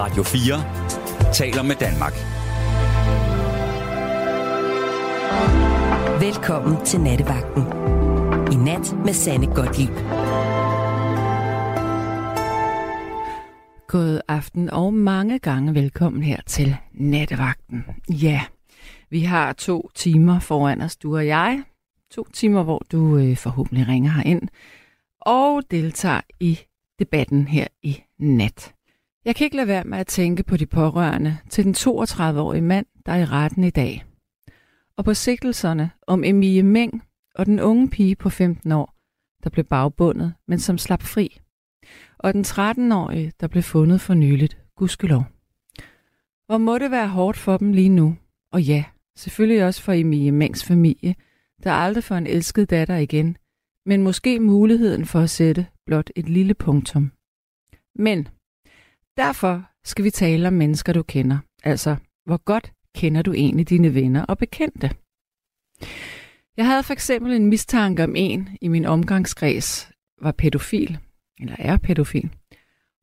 Radio 4 taler med Danmark. Velkommen til Nattevagten. I nat med Sanne Godtlip. God aften og mange gange velkommen her til Nattevagten. Ja, vi har to timer foran os, du og jeg. To timer, hvor du øh, forhåbentlig ringer herind og deltager i debatten her i nat. Jeg kan ikke lade være med at tænke på de pårørende til den 32-årige mand, der er i retten i dag. Og på sigtelserne om Emilie Meng og den unge pige på 15 år, der blev bagbundet, men som slap fri. Og den 13-årige, der blev fundet for nyligt, gudskelov. Hvor må det være hårdt for dem lige nu? Og ja, selvfølgelig også for Emilie Mengs familie, der aldrig får en elsket datter igen, men måske muligheden for at sætte blot et lille punktum. Men derfor skal vi tale om mennesker, du kender. Altså, hvor godt kender du egentlig dine venner og bekendte? Jeg havde for eksempel en mistanke om en i min omgangskreds var pædofil, eller er pædofil,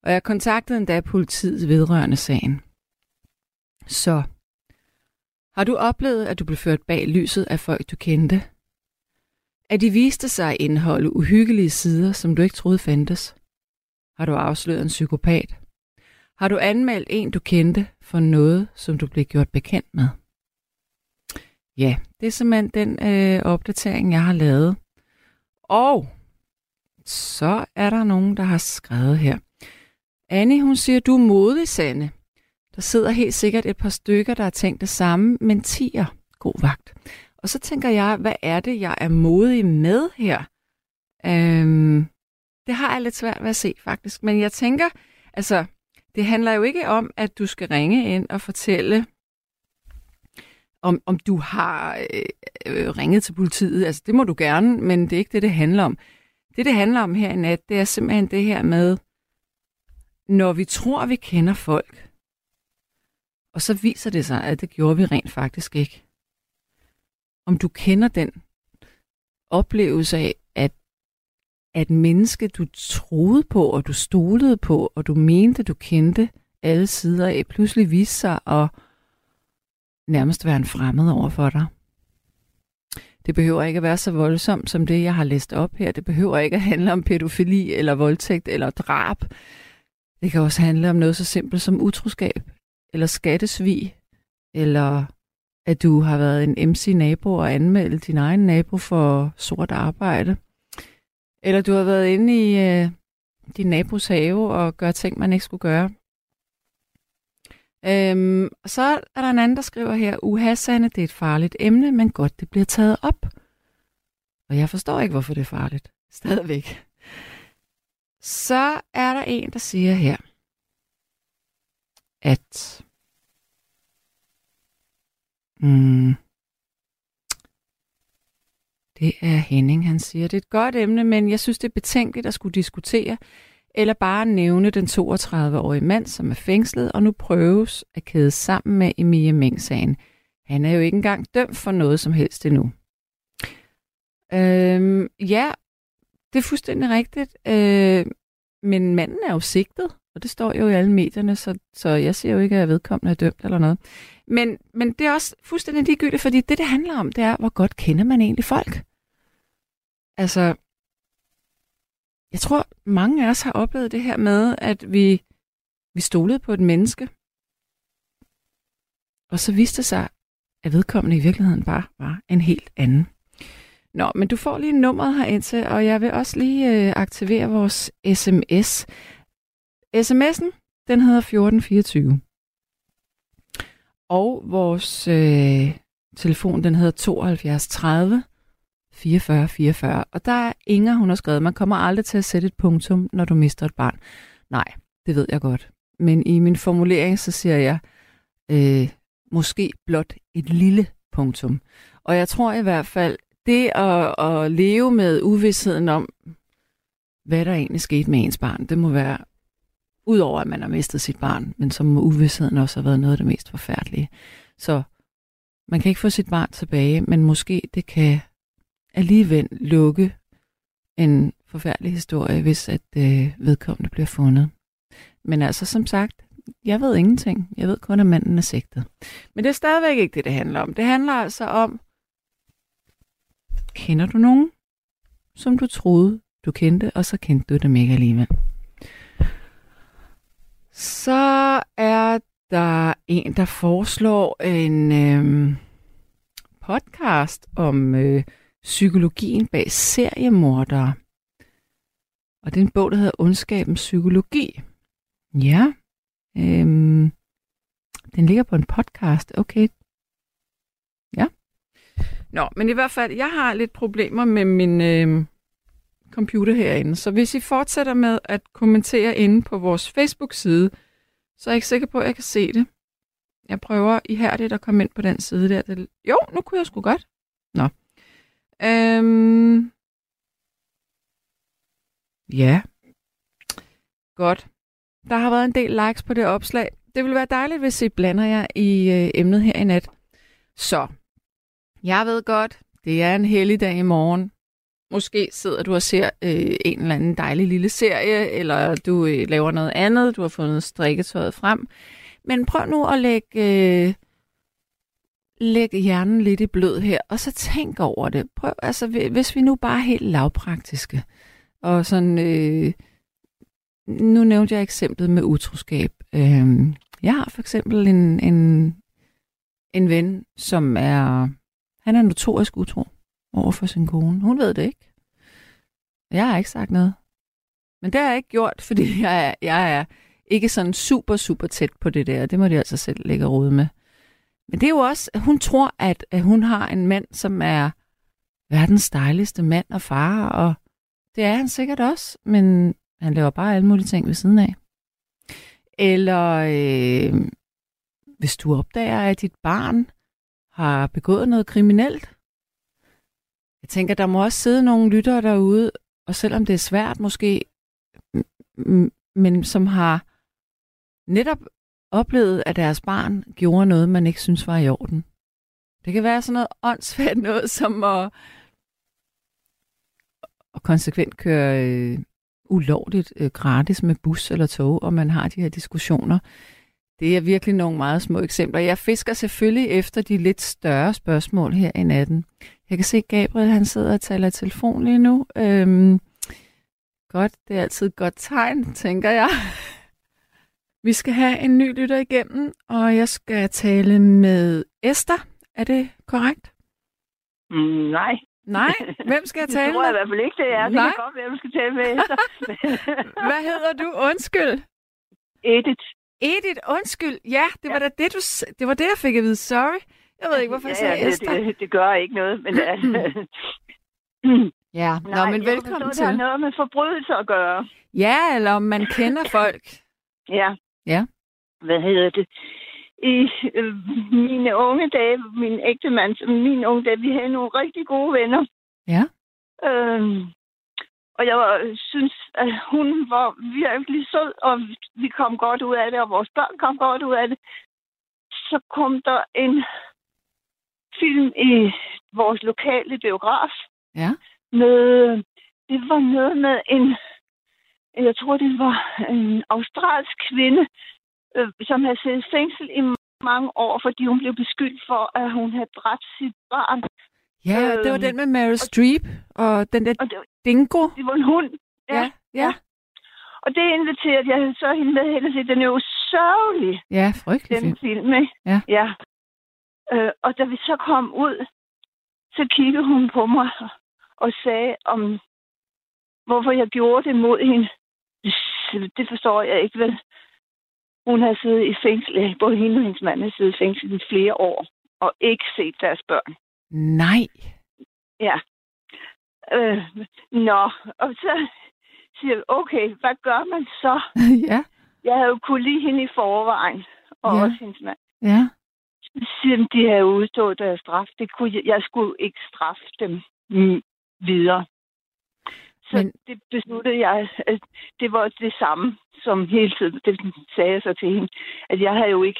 og jeg kontaktede endda politiet vedrørende sagen. Så, har du oplevet, at du blev ført bag lyset af folk, du kendte? At de viste sig at indeholde uhyggelige sider, som du ikke troede fandtes? Har du afsløret en psykopat? Har du anmeldt en, du kendte, for noget, som du blev gjort bekendt med? Ja, det er simpelthen den øh, opdatering, jeg har lavet. Og så er der nogen, der har skrevet her. Anne, hun siger, du er modig, Sande. Der sidder helt sikkert et par stykker, der har tænkt det samme, men tiger. God vagt. Og så tænker jeg, hvad er det, jeg er modig med her? Øhm, det har jeg lidt svært ved at se, faktisk. Men jeg tænker, altså, det handler jo ikke om, at du skal ringe ind og fortælle, om, om du har øh, øh, ringet til politiet. Altså, det må du gerne, men det er ikke det, det handler om. Det, det handler om her i nat, det er simpelthen det her med, når vi tror, vi kender folk, og så viser det sig, at det gjorde vi rent faktisk ikke. Om du kender den oplevelse af, at, menneske, du troede på, og du stolede på, og du mente, du kendte alle sider af, pludselig viste sig at nærmest være en fremmed over for dig. Det behøver ikke at være så voldsomt som det, jeg har læst op her. Det behøver ikke at handle om pædofili eller voldtægt eller drab. Det kan også handle om noget så simpelt som utroskab, eller skattesvig, eller at du har været en MC-nabo og anmeldt din egen nabo for sort arbejde. Eller du har været inde i øh, din nabos have og gør ting, man ikke skulle gøre. Øhm, og så er der en anden, der skriver her, uha, Sanne, det er et farligt emne, men godt, det bliver taget op. Og jeg forstår ikke, hvorfor det er farligt. Stadigvæk. Så er der en, der siger her, at mm, det er Henning, han siger, det er et godt emne, men jeg synes, det er betænkeligt at skulle diskutere, eller bare nævne den 32-årige mand, som er fængslet og nu prøves at kæde sammen med Emilie Meng-sagen. Han er jo ikke engang dømt for noget som helst endnu. Øhm, ja, det er fuldstændig rigtigt. Øh, men manden er jo sigtet, og det står jo i alle medierne, så, så jeg siger jo ikke, at jeg vedkommende er dømt eller noget. Men, men det er også fuldstændig ligegyldigt, fordi det, det handler om, det er, hvor godt kender man egentlig folk. Altså, jeg tror, mange af os har oplevet det her med, at vi, vi stolede på et menneske, og så viste det sig, at vedkommende i virkeligheden bare var en helt anden. Nå, men du får lige nummeret her indtil, og jeg vil også lige øh, aktivere vores sms. SMS'en, den hedder 1424. Og vores øh, telefon, den hedder 7230 44 44. Og der er Inger, hun har skrevet, man kommer aldrig til at sætte et punktum, når du mister et barn. Nej, det ved jeg godt. Men i min formulering, så siger jeg, øh, måske blot et lille punktum. Og jeg tror i hvert fald, det at, at leve med uvidsheden om, hvad der egentlig skete med ens barn, det må være, udover at man har mistet sit barn, men som må uvidsheden også har været noget af det mest forfærdelige. Så man kan ikke få sit barn tilbage, men måske det kan alligevel lukke en forfærdelig historie, hvis at øh, vedkommende bliver fundet. Men altså som sagt, Jeg ved ingenting. Jeg ved kun, at manden er sigtet. Men det er stadigvæk ikke det, det handler om. Det handler altså om, kender du nogen, som du troede, du kendte, og så kendte du dem ikke alligevel. Så er der en, der foreslår en øh, podcast om øh, psykologien bag seriemordere. Og det er en bog, der hedder Ondskabens Psykologi. Ja. Øhm, den ligger på en podcast. Okay. Ja. Nå, men i hvert fald, jeg har lidt problemer med min øh, computer herinde. Så hvis I fortsætter med at kommentere inde på vores Facebook-side, så er jeg ikke sikker på, at jeg kan se det. Jeg prøver ihærdigt at komme ind på den side der. Jo, nu kunne jeg sgu godt. Nå. Øhm... Ja. Godt. Der har været en del likes på det opslag. Det vil være dejligt, hvis I blander jer i øh, emnet her i nat. Så, jeg ved godt, det er en helligdag i morgen. Måske sidder du og ser øh, en eller anden dejlig lille serie, eller du øh, laver noget andet, du har fundet strikketøjet frem. Men prøv nu at lægge, øh, lægge hjernen lidt i blød her, og så tænk over det. Prøv, altså, hvis vi nu bare er helt lavpraktiske, og sådan, øh, nu nævnte jeg eksemplet med utroskab. Øh, jeg har for eksempel en, en, en ven, som er, han er notorisk utro over for sin kone. Hun ved det ikke. Jeg har ikke sagt noget. Men det har jeg ikke gjort, fordi jeg er, jeg er ikke sådan super, super tæt på det der. Det må de altså selv lægge råd med. Men det er jo også, at hun tror, at, at hun har en mand, som er verdens dejligste mand og far, og det er han sikkert også, men han laver bare alle mulige ting ved siden af. Eller øh, hvis du opdager, at dit barn har begået noget kriminelt. Jeg tænker, der må også sidde nogle lyttere derude, og selvom det er svært måske, men som har netop oplevede, at deres barn gjorde noget, man ikke synes var i orden. Det kan være sådan noget åndssvagt noget, som at, at konsekvent køre øh, ulovligt øh, gratis med bus eller tog, og man har de her diskussioner. Det er virkelig nogle meget små eksempler. Jeg fisker selvfølgelig efter de lidt større spørgsmål her i natten. Jeg kan se, Gabriel han sidder og taler i telefon lige nu. Øhm, godt, det er altid et godt tegn, tænker jeg. Vi skal have en ny lytter igennem, og jeg skal tale med Esther. Er det korrekt? Mm, nej. Nej? Hvem skal jeg tale med? Det tror jeg i hvert fald ikke, det er. Det nej. kan godt være, du skal tale med Esther. Hvad hedder du? Undskyld. Edith. Edith, undskyld. Ja, det var ja. da det, du... Det var det, jeg fik at vide. Sorry. Jeg ved ikke, hvorfor ja, jeg sagde ja, Esther. Det, det, det gør ikke noget, men... ja, Nå, Nej, men velkommen forstå, til. Det har noget med forbrydelser at gøre. Ja, eller om man kender folk. ja. Ja. Hvad hedder det? I øh, mine unge dage, min ægte mand, min unge dage, vi havde nogle rigtig gode venner. Ja. Øhm, og jeg var, synes, at hun var virkelig sød, og vi kom godt ud af det, og vores børn kom godt ud af det. Så kom der en film i vores lokale biograf. Ja. Med, det var noget med en, jeg tror det var en australsk kvinde, øh, som havde siddet i fængsel i mange år, fordi hun blev beskyldt for, at hun havde dræbt sit barn. Ja, øh, det var den med Meryl Streep og den der og det, dingo. Det var en hund. Ja, ja. ja. Og det inviterede jeg så hende med hen og sige, den er jo sørgelig. Ja, frygtelig den film. Ikke? Ja. ja. Øh, og da vi så kom ud, så kiggede hun på mig og sagde om, hvorfor jeg gjorde det mod hende. Det forstår jeg ikke, vel? Hun har siddet i fængsel, både hende og hendes mand har siddet i fængsel i flere år, og ikke set deres børn. Nej. Ja. Øh, nå, og så siger jeg, okay, hvad gør man så? ja. Jeg havde jo kunne lide hende i forvejen, og Ja. også hendes mand. Ja. Så siger de, de havde udstået deres straf. Det kunne jeg, jeg skulle ikke straffe dem videre. Så Men- det besluttede jeg, at det var det samme som hele tiden. Det sagde jeg så til hende, at jeg havde jo ikke,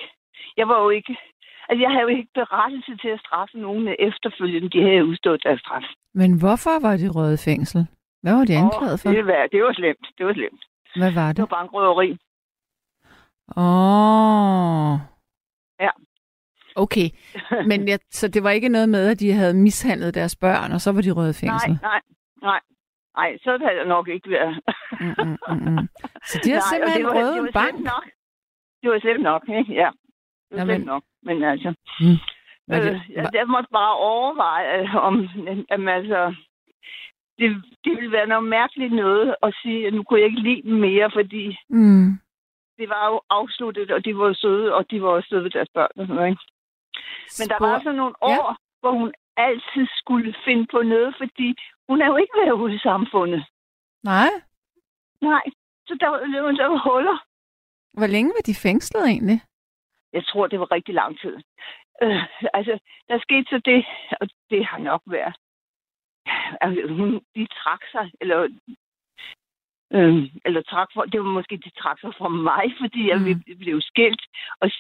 jeg var jo ikke, at jeg havde jo ikke berettelse til at straffe nogen efterfølgende, de havde udstået deres straf. Men hvorfor var de røget i fængsel? Hvad var de anklaget for? Det var, det var slemt. Det var slemt. Hvad var Det det? var bankrøveri. Åh. Oh. Ja. Okay, men jeg, så det var ikke noget med, at de havde mishandlet deres børn, og så var de røget i fængsel? Nej, nej, nej. Nej, så havde jeg nok ikke været. mm, mm, mm. Så de har nej, simpelthen det var, røvet det var bank? Nok. Det var slemt nok, ikke? Ja. Det var Jamen. nok. Men altså... Mm. Øh, det, jeg, jeg måtte bare overveje, øh, om jamen, altså, det, det ville være noget mærkeligt noget at sige, at nu kunne jeg ikke lide dem mere, fordi mm. det var jo afsluttet, og de var søde, og de var også søde ved deres børn og sådan noget, ikke? Men der var så nogle år, ja. hvor hun altid skulle finde på noget, fordi hun er jo ikke været ude i samfundet. Nej. Nej, så der der var huller. Hvor længe var de fængslet egentlig? Jeg tror, det var rigtig lang tid. Øh, altså, der skete så det, og det har nok været. Altså, hun, de trak sig, eller øh, eller trak for, det var måske, de trak sig fra mig, fordi jeg mm. blev skilt. Og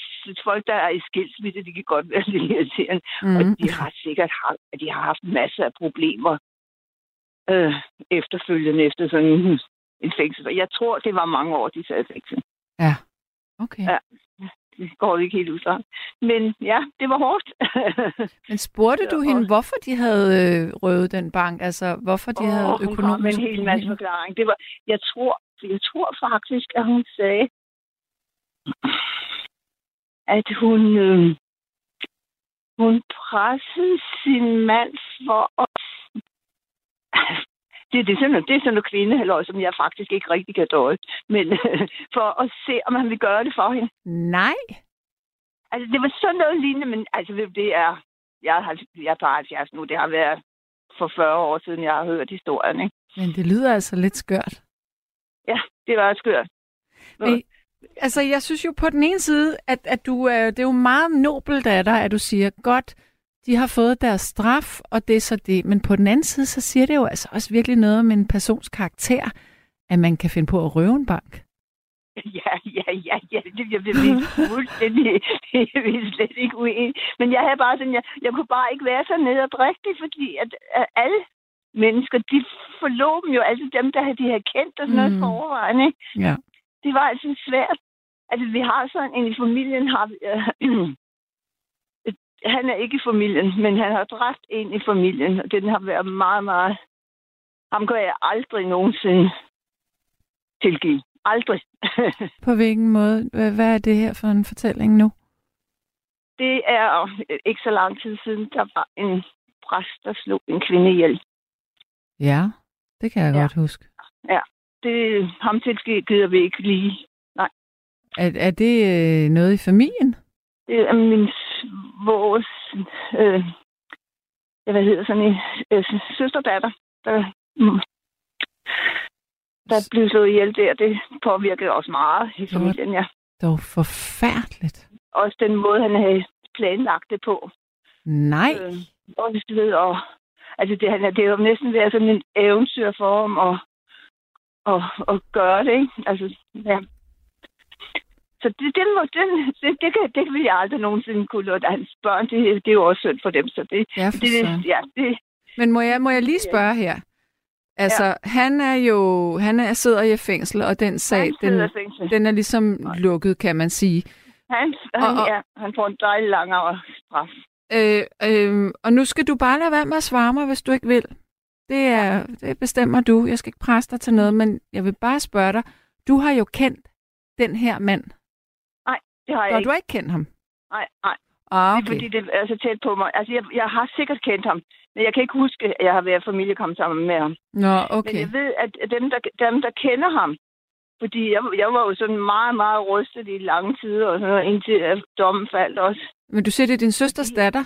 folk, der er i skilsmisse, de kan godt være lidt irriterende. Mm. Og de har sikkert haft, de har haft masser af problemer øh, efterfølgende efter sådan en fængsel. Jeg tror, det var mange år, de sad i fængsel. Ja, okay. Ja, det går ikke helt ud fra. Men ja, det var hårdt. Men spurgte du hende, hvorfor de havde øh, røvet den bank? Altså, hvorfor de oh, havde økonomisk... Hun kom med en hel masse forklaring. Det var, jeg, tror, jeg tror faktisk, at hun sagde, at hun, øh, hun pressede sin mand for at det, det, er sådan, det er sådan noget kvindehalløj, som jeg faktisk ikke rigtig kan døje. Men øh, for at se, om han vil gøre det for hende. Nej. Altså, det var sådan noget lignende, men altså, det er... Jeg, har, jeg er på 70 nu. Det har været for 40 år siden, jeg har hørt historien, ikke? Men det lyder altså lidt skørt. Ja, det var skørt. Men, altså, jeg synes jo på den ene side, at, at du er, det er jo meget nobelt af dig, at du siger, godt, de har fået deres straf, og det er så det. Men på den anden side, så siger det jo altså også virkelig noget om en persons karakter, at man kan finde på at røve en bank. Ja, ja, ja, ja. Det jeg blive fuldstændig jeg vil slet ikke uenig. Men jeg havde bare sådan, jeg, jeg kunne bare ikke være så nederdrægtig, fordi at, at alle mennesker, de forlod dem jo, altså dem, der de havde kendt og sådan noget mm. for overvejen, ikke? Ja. Det var altså svært. Altså, vi har sådan en i familien, har vi, øh, han er ikke i familien, men han har dræbt en i familien, og den har været meget, meget... Ham kan jeg aldrig nogensinde tilgive. Aldrig. På hvilken måde? Hvad er det her for en fortælling nu? Det er ikke så lang tid siden, der var en præst, der slog en kvinde ihjel. Ja, det kan jeg ja. godt huske. Ja, det ham tilgiver vi ikke lige. Nej. Er, er det øh, noget i familien? Det er min vores, øh, hvad hedder sådan en øh, søsterdatter, der, mm, der blev slået ihjel der. Det påvirkede også meget i familien, ja. Det var forfærdeligt. Også den måde, han havde planlagt det på. Nej. Øh, og, ved, og, altså det, han, det er jo næsten været sådan en eventyr for ham at, at, at gøre det, ikke? Altså, ja. Så det, det, må, det, det, det, kan, det vil jeg aldrig nogensinde kunne lade hans børn. Det, det er jo også synd for dem. Så det, ja, for det, ja, det, Men må jeg, må jeg lige spørge her? Altså, ja. han er jo, han er, sidder i fængsel, og den sag, den, den er ligesom Nej. lukket, kan man sige. Han, han, og, og, ja, han får en dejlig langere straf. Øh, øh, og nu skal du bare lade være med at svare mig, hvis du ikke vil. Det, er, det bestemmer du. Jeg skal ikke presse dig til noget, men jeg vil bare spørge dig. Du har jo kendt den her mand det har jeg Nå, ikke. du har ikke kendt ham? Nej, nej. Ah, okay. Det er fordi, det er så tæt på mig. Altså, jeg, jeg har sikkert kendt ham, men jeg kan ikke huske, at jeg har været familiekommet sammen med ham. Nå, okay. Men jeg ved, at dem, der, dem, der kender ham, fordi jeg, jeg var jo sådan meget, meget rystet i lange tider, og sådan noget, indtil at dommen faldt også. Men du siger, det er din søsters datter?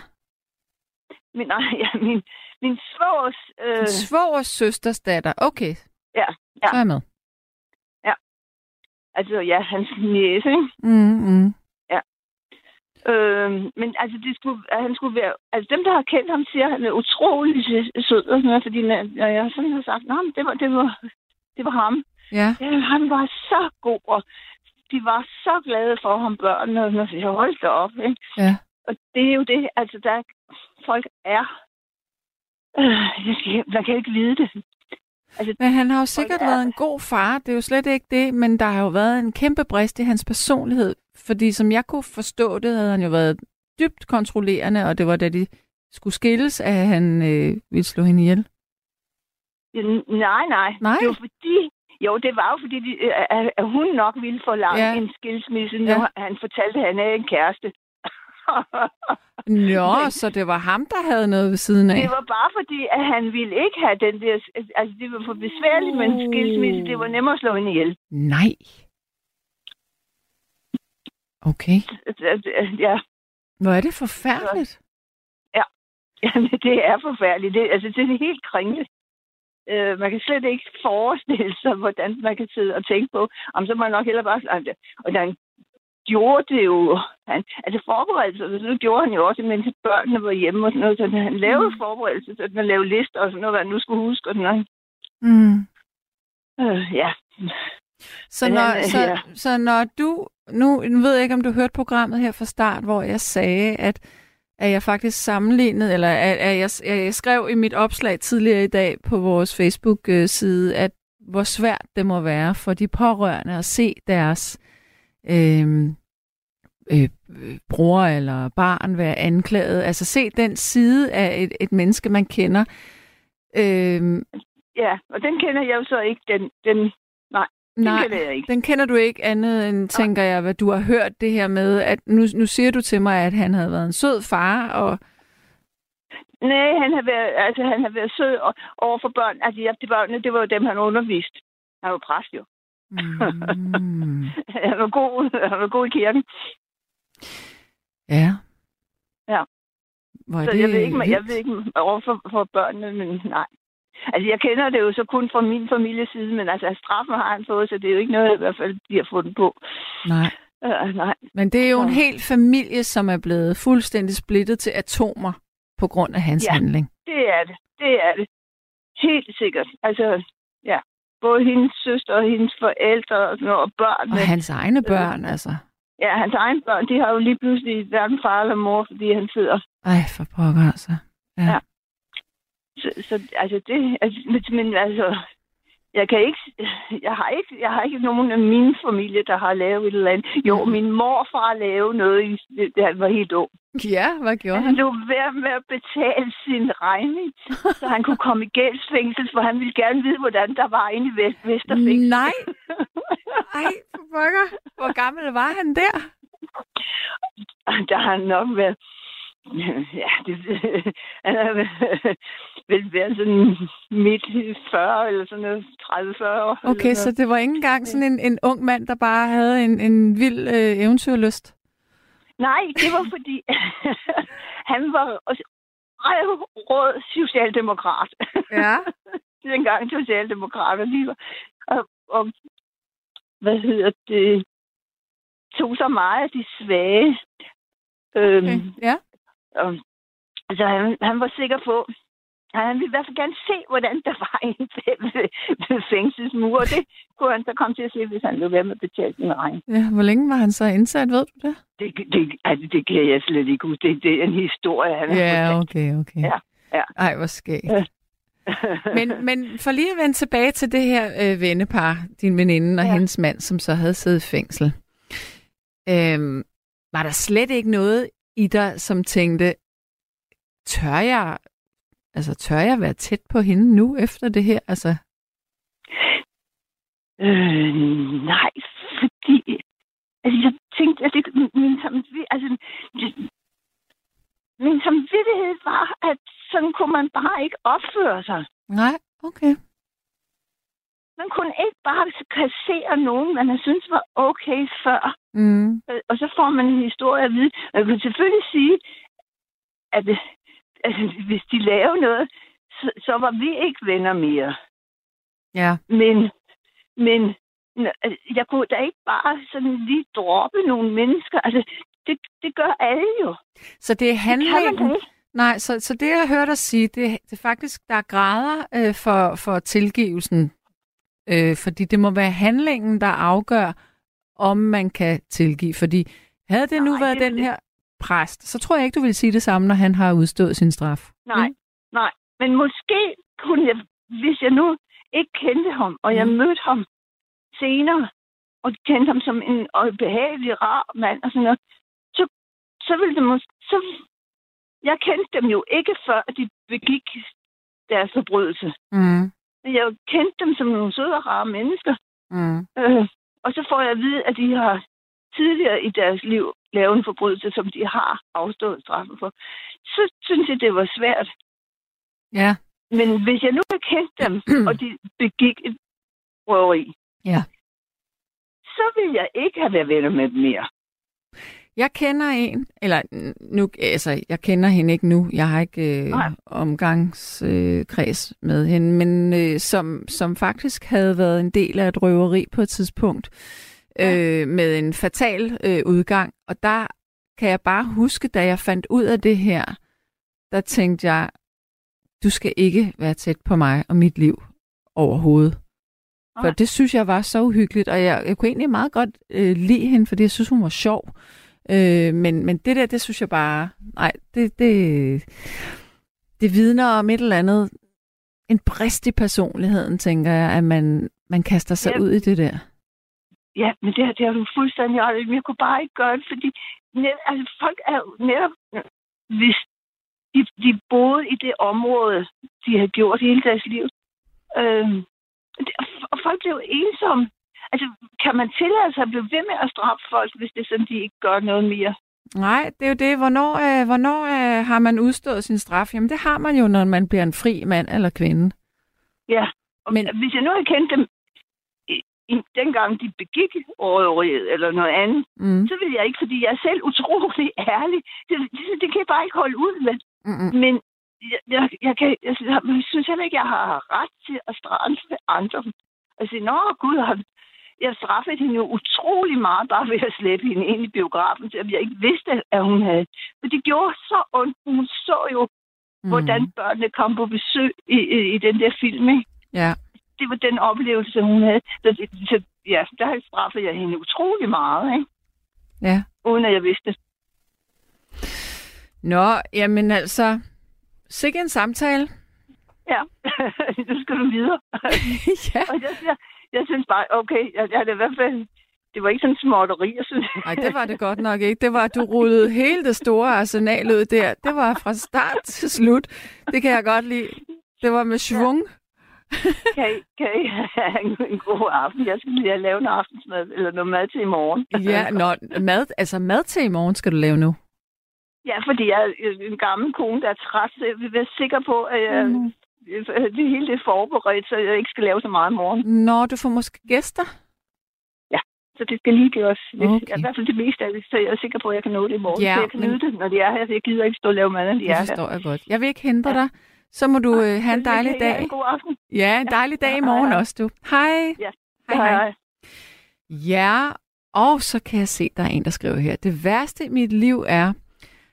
Min, nej, ja, min, min svogers... Øh... Din svogers søsters datter, okay. Ja, ja. Så er jeg med. Altså, ja, hans næse, ikke? Mm, mm. Ja. Øh, men altså, det skulle, han skulle være... Altså, dem, der har kendt ham, siger, at han er utrolig sød og sådan noget, fordi når jeg sådan har sagt, nej, det var, det var, det var ham. Ja. ja. Han var så god, og de var så glade for ham, børnene, og jeg holdt det op, ikke? Ja. Og det er jo det, altså, der folk er... Øh, man kan ikke vide det. Altså, men han har jo sikkert været en god far, det er jo slet ikke det, men der har jo været en kæmpe brist i hans personlighed, fordi som jeg kunne forstå det, havde han jo været dybt kontrollerende, og det var da de skulle skilles, at han øh, ville slå hende ihjel. Nej, nej. Nej? Det var fordi, jo, det var jo fordi, de, at, at hun nok ville forlange ja. en skilsmisse, når ja. han fortalte, at han havde en kæreste. Nå, så det var ham, der havde noget ved siden af? Det var bare fordi, at han ville ikke have den der... Altså, det var for besværligt med en skilsmisse. Det var nemmere at slå hende ihjel. Nej. Okay. Ja. Hvor er det forfærdeligt. Ja, Jamen, det er forfærdeligt. Det, altså, det er helt kringlet. Øh, man kan slet ikke forestille sig, hvordan man kan sidde og tænke på, om så må man nok heller bare... Og der gjorde det jo... Han, altså forberedelser, så gjorde han jo også, mens børnene var hjemme og sådan noget. Så han lavede mm. forberedelser, så han lavede lister og sådan noget, hvad han nu skulle huske og sådan noget. Mm. Øh, ja. Så når, han, så, ja. så når du... Nu, nu ved jeg ikke, om du hørte programmet her fra start, hvor jeg sagde, at at jeg faktisk sammenlignede, eller at, at jeg, jeg skrev i mit opslag tidligere i dag på vores Facebook-side, at hvor svært det må være for de pårørende at se deres øh, øh, bror eller barn være anklaget. Altså se den side af et, et menneske, man kender. Øh, ja, og den kender jeg jo så ikke. Den, den, nej, den Nej, kender jeg ikke. den kender du ikke andet end, tænker jeg, hvad du har hørt det her med, at nu, nu siger du til mig, at han havde været en sød far, og... Nej, han har været, altså, han har været sød over for børn. Altså, ja, de børnene, det var jo dem, han underviste. Han var præst jo. Mm. han, var god, han var god i kirken. Ja. Ja. Hvor så det jeg ved ikke, jeg ved ikke over for, for børnene, men nej. Altså, jeg kender det jo så kun fra min families side, men altså, straffen har han fået, så det er jo ikke noget, i hvert fald, de har fået på. Nej. Uh, nej. Men det er jo en hel familie, som er blevet fuldstændig splittet til atomer på grund af hans ja, handling. det er det. Det er det. Helt sikkert. Altså, ja. Både hendes søster og hendes forældre og, og børn. Og hans egne børn, øh, altså. Ja, hans egne børn, de har jo lige pludselig hverken far eller mor, fordi han sidder. Ej, for pokker altså. Ja. ja. Så, så altså det, altså, men altså, jeg kan ikke, jeg har ikke, jeg har ikke nogen af mine familie, der har lavet et eller andet. Jo, mm. min morfar lavede noget, i, det, han var helt ung. Ja, hvad gjorde han? Han lå ved med at betale sin regning, så han kunne komme i gældsfængsel, for han ville gerne vide, hvordan der var inde i Vest Vesterfængsel. Nej! Ej, for Hvor gammel var han der? Der har han nok været Ja, det, han er vel været sådan midt 40 eller sådan noget, 30-40 år. Okay, så det var ikke engang sådan en, en ung mand, der bare havde en, en vild øh, eventyrlyst? Nej, det var fordi, han var rød socialdemokrat. Ja. Dengang socialdemokrater, de var, og, og hvad hedder det, tog så meget af de svage. Okay, øhm, ja. Og, altså, han, han var sikker på, han ville i hvert fald gerne se, hvordan der var en ved fængselsmur. Og det kunne han så komme til at se, hvis han løb være med at betale sin regn. Ja, hvor længe var han så indsat, ved du det? Det, det, altså, det kan jeg slet ikke huske. Det, det er en historie, han ja, okay, okay. Ja, ja. Ej, hvor skægt. men, men for lige at vende tilbage til det her øh, vennepar, din veninde og ja. hendes mand, som så havde siddet i fængsel. Øhm, var der slet ikke noget i dig, som tænkte, tør jeg, altså tør jeg være tæt på hende nu efter det her? Altså... Øh, nej, fordi altså, jeg tænkte, at det, min, altså, min samvittighed var, at sådan kunne man bare ikke opføre sig. Nej, okay. Man kunne ikke bare kassere nogen, man har syntes var okay før. Mm. Øh, og så får man en historie at vide. Man kan selvfølgelig sige, at altså, hvis de laver noget, så, så var vi ikke venner mere. Ja. Men, men altså, jeg kunne da ikke bare sådan lige droppe nogle mennesker. Altså, det, det gør alle jo. Så det er handlingen... Det Nej, så, så det jeg hørte dig sige, det, det er faktisk, der er grader øh, for, for tilgivelsen. Øh, fordi det må være handlingen, der afgør, om man kan tilgive. Fordi havde det nu været det, den her præst, så tror jeg ikke, du vil sige det samme, når han har udstået sin straf. Nej, mm? nej. Men måske kunne jeg, hvis jeg nu ikke kendte ham, og jeg mødte ham senere, og kendte ham som en behagelig, rar mand og sådan noget, så, så ville det måske... Så, jeg kendte dem jo ikke før, de begik deres forbrydelse. Mm. Men jeg kendte dem som nogle søde og rare mennesker. Mm. Øh, og så får jeg at vide, at de har tidligere i deres liv lavet en forbrydelse, som de har afstået straffen for. Så synes jeg, det var svært. Ja. Men hvis jeg nu havde kendt dem, og de begik et røveri, Ja. så ville jeg ikke have været venner med dem mere. Jeg kender en, eller nu, altså, jeg kender hende ikke nu. Jeg har ikke øh, Nej. omgangskreds øh, med hende, men øh, som, som faktisk havde været en del af et røveri på et tidspunkt øh, med en fatal øh, udgang. Og der kan jeg bare huske, da jeg fandt ud af det her, der tænkte jeg, du skal ikke være tæt på mig og mit liv overhovedet. For det synes jeg var så uhyggeligt, og jeg, jeg kunne egentlig meget godt øh, lide hende, fordi jeg synes, hun var sjov. Øh, men, men det der, det synes jeg bare, nej, det, det, det vidner om et eller andet, en brist i personligheden, tænker jeg, at man, man kaster sig Ja. ud i det der. Ja, men det, det har du fuldstændig ret. Men Jeg kunne bare ikke gøre det, fordi net, altså, folk er jo netop, hvis de, de boede i det område, de har gjort hele deres liv, det- og folk blev ensomme. Altså, kan man tillade sig at blive ved med at straffe folk, hvis det er sådan, de ikke gør noget mere? Nej, det er jo det. Hvornår, øh, hvornår øh, har man udstået sin straf? Jamen, det har man jo, når man bliver en fri mand eller kvinde. Ja, og Men- Men... hvis jeg nu havde kendt dem, i, dengang de begik røveriet eller noget andet, Mm. så ville jeg ikke, fordi jeg er selv utrolig ærlig. Det, det, det kan jeg bare ikke holde ud med. Mm-mm. Men jeg, jeg, jeg, kan, jeg, synes- jeg synes heller ikke, jeg har ret til at straffe andre. Og sige, nå gud, jeg straffede hende jo utrolig meget, bare ved at slæbe hende ind i biografen, selvom jeg ikke vidste, at hun havde. For det gjorde så ondt. Hun så jo, mm. hvordan børnene kom på besøg i, i, i den der film. Ikke? Ja. Det var den oplevelse, hun havde. Så, så ja, der straffede jeg hende utrolig meget, ikke? Ja. uden at jeg vidste. Nå, jamen altså, sikke en samtale. Ja, nu skal du videre. ja. Og jeg, jeg, jeg synes bare, okay, jeg, jeg er i hvert fald, det var ikke sådan småtteri, jeg synes. Nej, det var det godt nok ikke. Det var, at du rullede hele det store arsenal ud der. Det var fra start til slut. Det kan jeg godt lide. Det var med svung. Kan I, kan I have en, en god aften? Jeg skal lige lave en aftensmad, eller noget mad til i morgen. Ja, nå, mad, altså mad til i morgen skal du lave nu. Ja, fordi jeg er en gammel kone, der er træt, så jeg vil være sikker på, at jeg, Mm. det hele det er forberedt, så jeg ikke skal lave så meget i morgen. Nå, du får måske gæster. Så det skal lige gøres. Okay. Okay. I hvert fald det meste af det, så jeg er sikker på, at jeg kan nå det i morgen. Ja, så jeg kan men- nyde det, når de er her. Så jeg gider ikke stå og lave mad, når de Det er her. forstår jeg godt. Jeg vil ikke hindre dig. Så må du øh, have en dejlig dag. En god aften. Ja, en dejlig dag i Hej, morgen hej. også, du. Hej. Ja. Hej, hej. Ja, og så kan jeg se, der er en, der skriver her. Det værste i mit liv er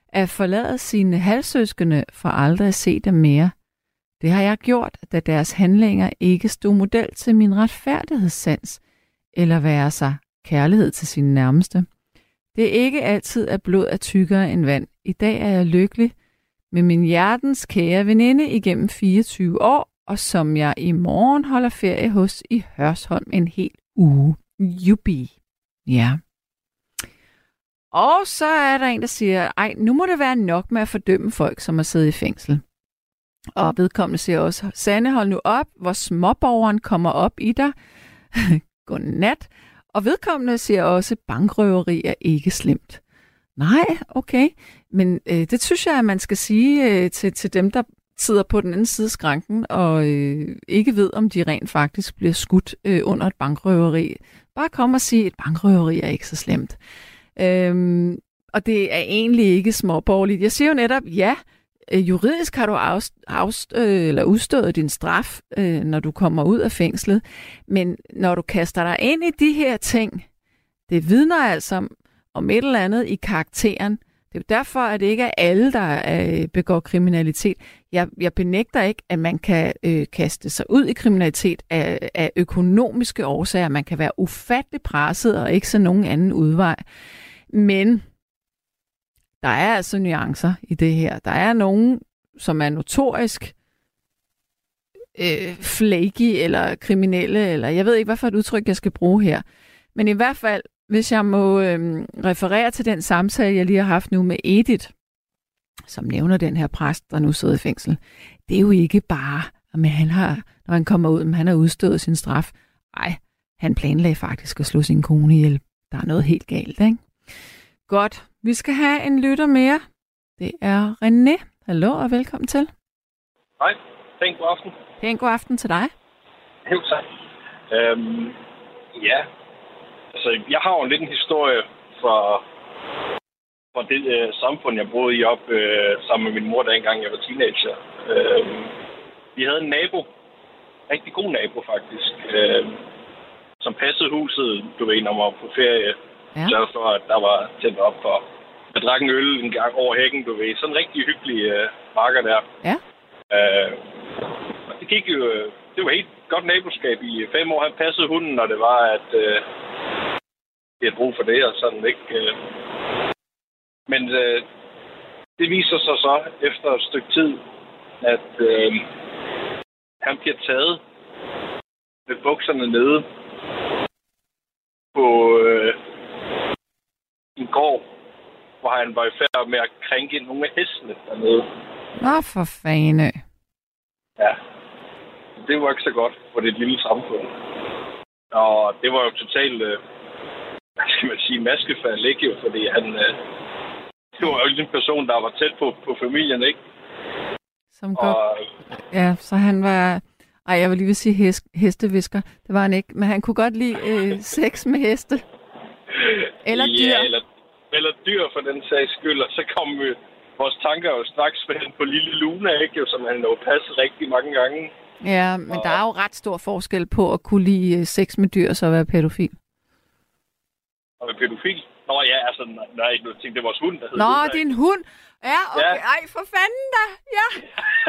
at forlade sine halvsøskende for aldrig at se dem mere. Det har jeg gjort, da deres handlinger ikke stod model til min retfærdighedssans, eller være sig kærlighed til sine nærmeste. Det er ikke altid, at blod er tykkere end vand. I dag er jeg lykkelig med min hjertens kære veninde igennem 24 år, og som jeg i morgen holder ferie hos i Hørsholm en hel uge. Jubi. Ja. Og så er der en, der siger, ej, nu må det være nok med at fordømme folk, som har siddet i fængsel. Og vedkommende siger også, Sande, hold nu op, hvor småborgeren kommer op i dig. Godnat. Og vedkommende siger også, bankrøveri er ikke slemt. Nej, okay. Men øh, det synes jeg, at man skal sige øh, til, til dem, der sidder på den anden side af skranken og øh, ikke ved, om de rent faktisk bliver skudt øh, under et bankrøveri. Bare kom og sige, at et bankrøveri er ikke så slemt. Øhm, og det er egentlig ikke småborgerligt. Jeg siger jo netop, ja, øh, juridisk har du afst, afst, øh, eller udstået din straf, øh, når du kommer ud af fængslet. Men når du kaster dig ind i de her ting, det vidner altså om, om et eller andet i karakteren. Det er jo derfor, at det ikke er alle, der øh, begår kriminalitet. Jeg, jeg benægter ikke, at man kan øh, kaste sig ud i kriminalitet af, af økonomiske årsager. Man kan være ufattelig presset og ikke se nogen anden udvej. Men der er altså nuancer i det her. Der er nogen, som er notorisk øh, flaky eller kriminelle, eller jeg ved ikke, hvad for et udtryk, jeg skal bruge her. Men i hvert fald, hvis jeg må øh, referere til den samtale, jeg lige har haft nu med Edith, som nævner den her præst, der nu sidder i fængsel, det er jo ikke bare, at han har, når han kommer ud, men han har udstået sin straf. Nej, han planlagde faktisk at slå sin kone ihjel. Der er noget helt galt, ikke? Godt. Vi skal have en lytter mere. Det er René. Hallo og velkommen til. Hej. Pæn god aften. Pæn god aften til dig. Jo, tak. Øhm, ja, altså jeg har jo en lidt en historie fra, fra det øh, samfund, jeg boede i op øh, sammen med min mor, da engang jeg var teenager. Øhm, vi havde en nabo, rigtig god nabo faktisk, øh, som passede huset, du ved, når man var på ferie. Ja. Så for, at der var tændt op for at drikke en øl en gang over hækken, du ved. Sådan en rigtig hyggelig øh, marker der. Ja. Øh, og det gik jo... øh, Det var helt godt naboskab i fem år. Han passede hunden, når det var, at øh, vi havde brug for det, og sådan ikke. Øh. Men øh, det viser sig så efter et stykke tid, at øh, han bliver taget med bukserne nede på øh, en gård, hvor han var i færd med at krænke nogle af hestene dernede. Nå for fane. Ja. Det var ikke så godt for det lille samfund. Og det var jo totalt, øh, hvad skal man sige, maskefald, ikke jo? Fordi han, øh, det var jo en person, der var tæt på, på familien, ikke? Som godt. Og Ja, så han var... Ej, jeg vil lige vil sige hest, hestevisker. Det var han ikke. Men han kunne godt lide øh, sex med heste. Eller dyr. Ja, eller, eller dyr for den sags skyld. Og så kom øh, vores tanker jo straks hen på lille Luna, ikke? Jo, som han jo passet rigtig mange gange. Ja, men der er jo ret stor forskel på at kunne lide øh, sex med dyr og så være pædofil. Og pædofil. Nå ja, altså, nej, nu tænkte det var vores hund, der Nå, Luna, det er en hund. Ja, okay. Ja. Ej, for fanden da. Ja.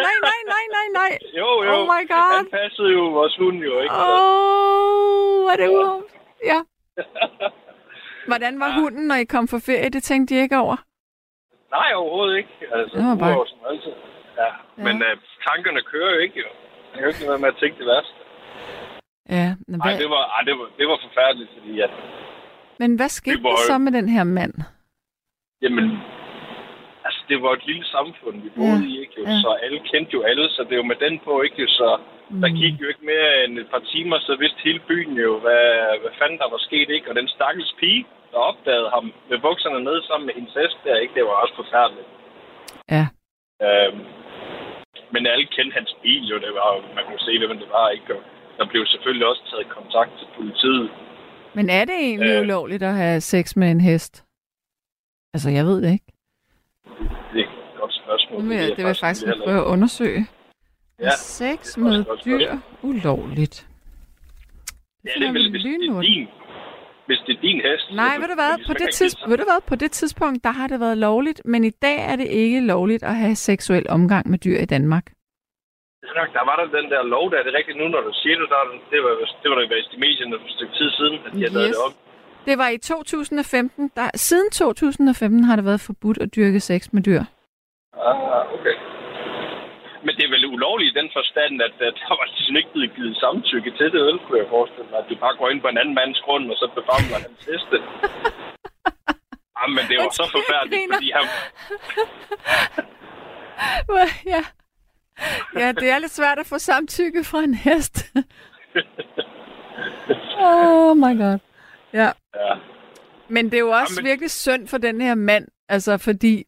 Nej, nej, nej, nej, nej. Jo, jo. Oh my God. Han passede jo vores hund jo, ikke? Åh, oh, var det uhovedet. Ja. Hvordan var hunden, når I kom for ferie? Det tænkte I ikke over? Nej, overhovedet ikke. Altså, Det var bare- udover som altid. Ja. Ja. ja. Men uh, tankerne kører jo ikke, jo. Jeg kan jo ikke være med at tænke det værste. Ja, men hvad, det var, ej, det var, det var forfærdeligt, fordi at, men hvad skete det var der så med den her mand? jamen, altså, det var et lille samfund, vi boede Ja, i, ikke jo? ja. Så alle kendte jo alle, så det var med den på, ikke? Så der Mm. gik jo ikke mere end et par timer, så vidste hele byen jo, hvad, hvad fanden der var sket, ikke? Og den stakkels pige, der opdagede ham med bukserne nede sammen med hendes hest der, ikke? Det var også forfærdeligt. Ja. Øhm, men alle kendte hans bil jo, det var, jo- man kunne se, hvem det var, ikke? Og der blev selvfølgelig også taget kontakt til politiet. Men er det egentlig Øh. ulovligt at have sex med en hest? Altså, jeg ved det ikke. Det er et godt spørgsmål. Vil ved det vil jeg faktisk heller prøve at undersøge. Ja, sex med dyr ulovligt. Ja, det er vel, hvis det er din, hvis det er din hest. Nej, ved du hvad? På det, kan tids, sige ved du hvad? på det tidspunkt, der har det været lovligt, men i dag er det ikke lovligt at have seksuel omgang med dyr i Danmark. Så- nok, der var der den der lov der. Er det rigtigt nu, når du siger det? Der, er det var, det var der været i medierne for et stykke tid siden, at de havde lavet Yes. det om. Det var i 2015. Der, siden 2015 har det været forbudt at dyrke sex med dyr. Ah, okay. Men det er vel ulovligt i den forstand, at, at der var ligesom ikke blevet givet samtykke til det, vel, kunne jeg forestille mig. At du bare går ind på en anden mands grund, og så befamler hans heste. Jamen, det var så Undskyld, jeg forfærdeligt, fordi han... ja. Ja, det er lidt svært at få samtykke fra en hest. oh my god. Ja. Ja, Men det er jo også Jamen- virkelig synd for den her mand, altså fordi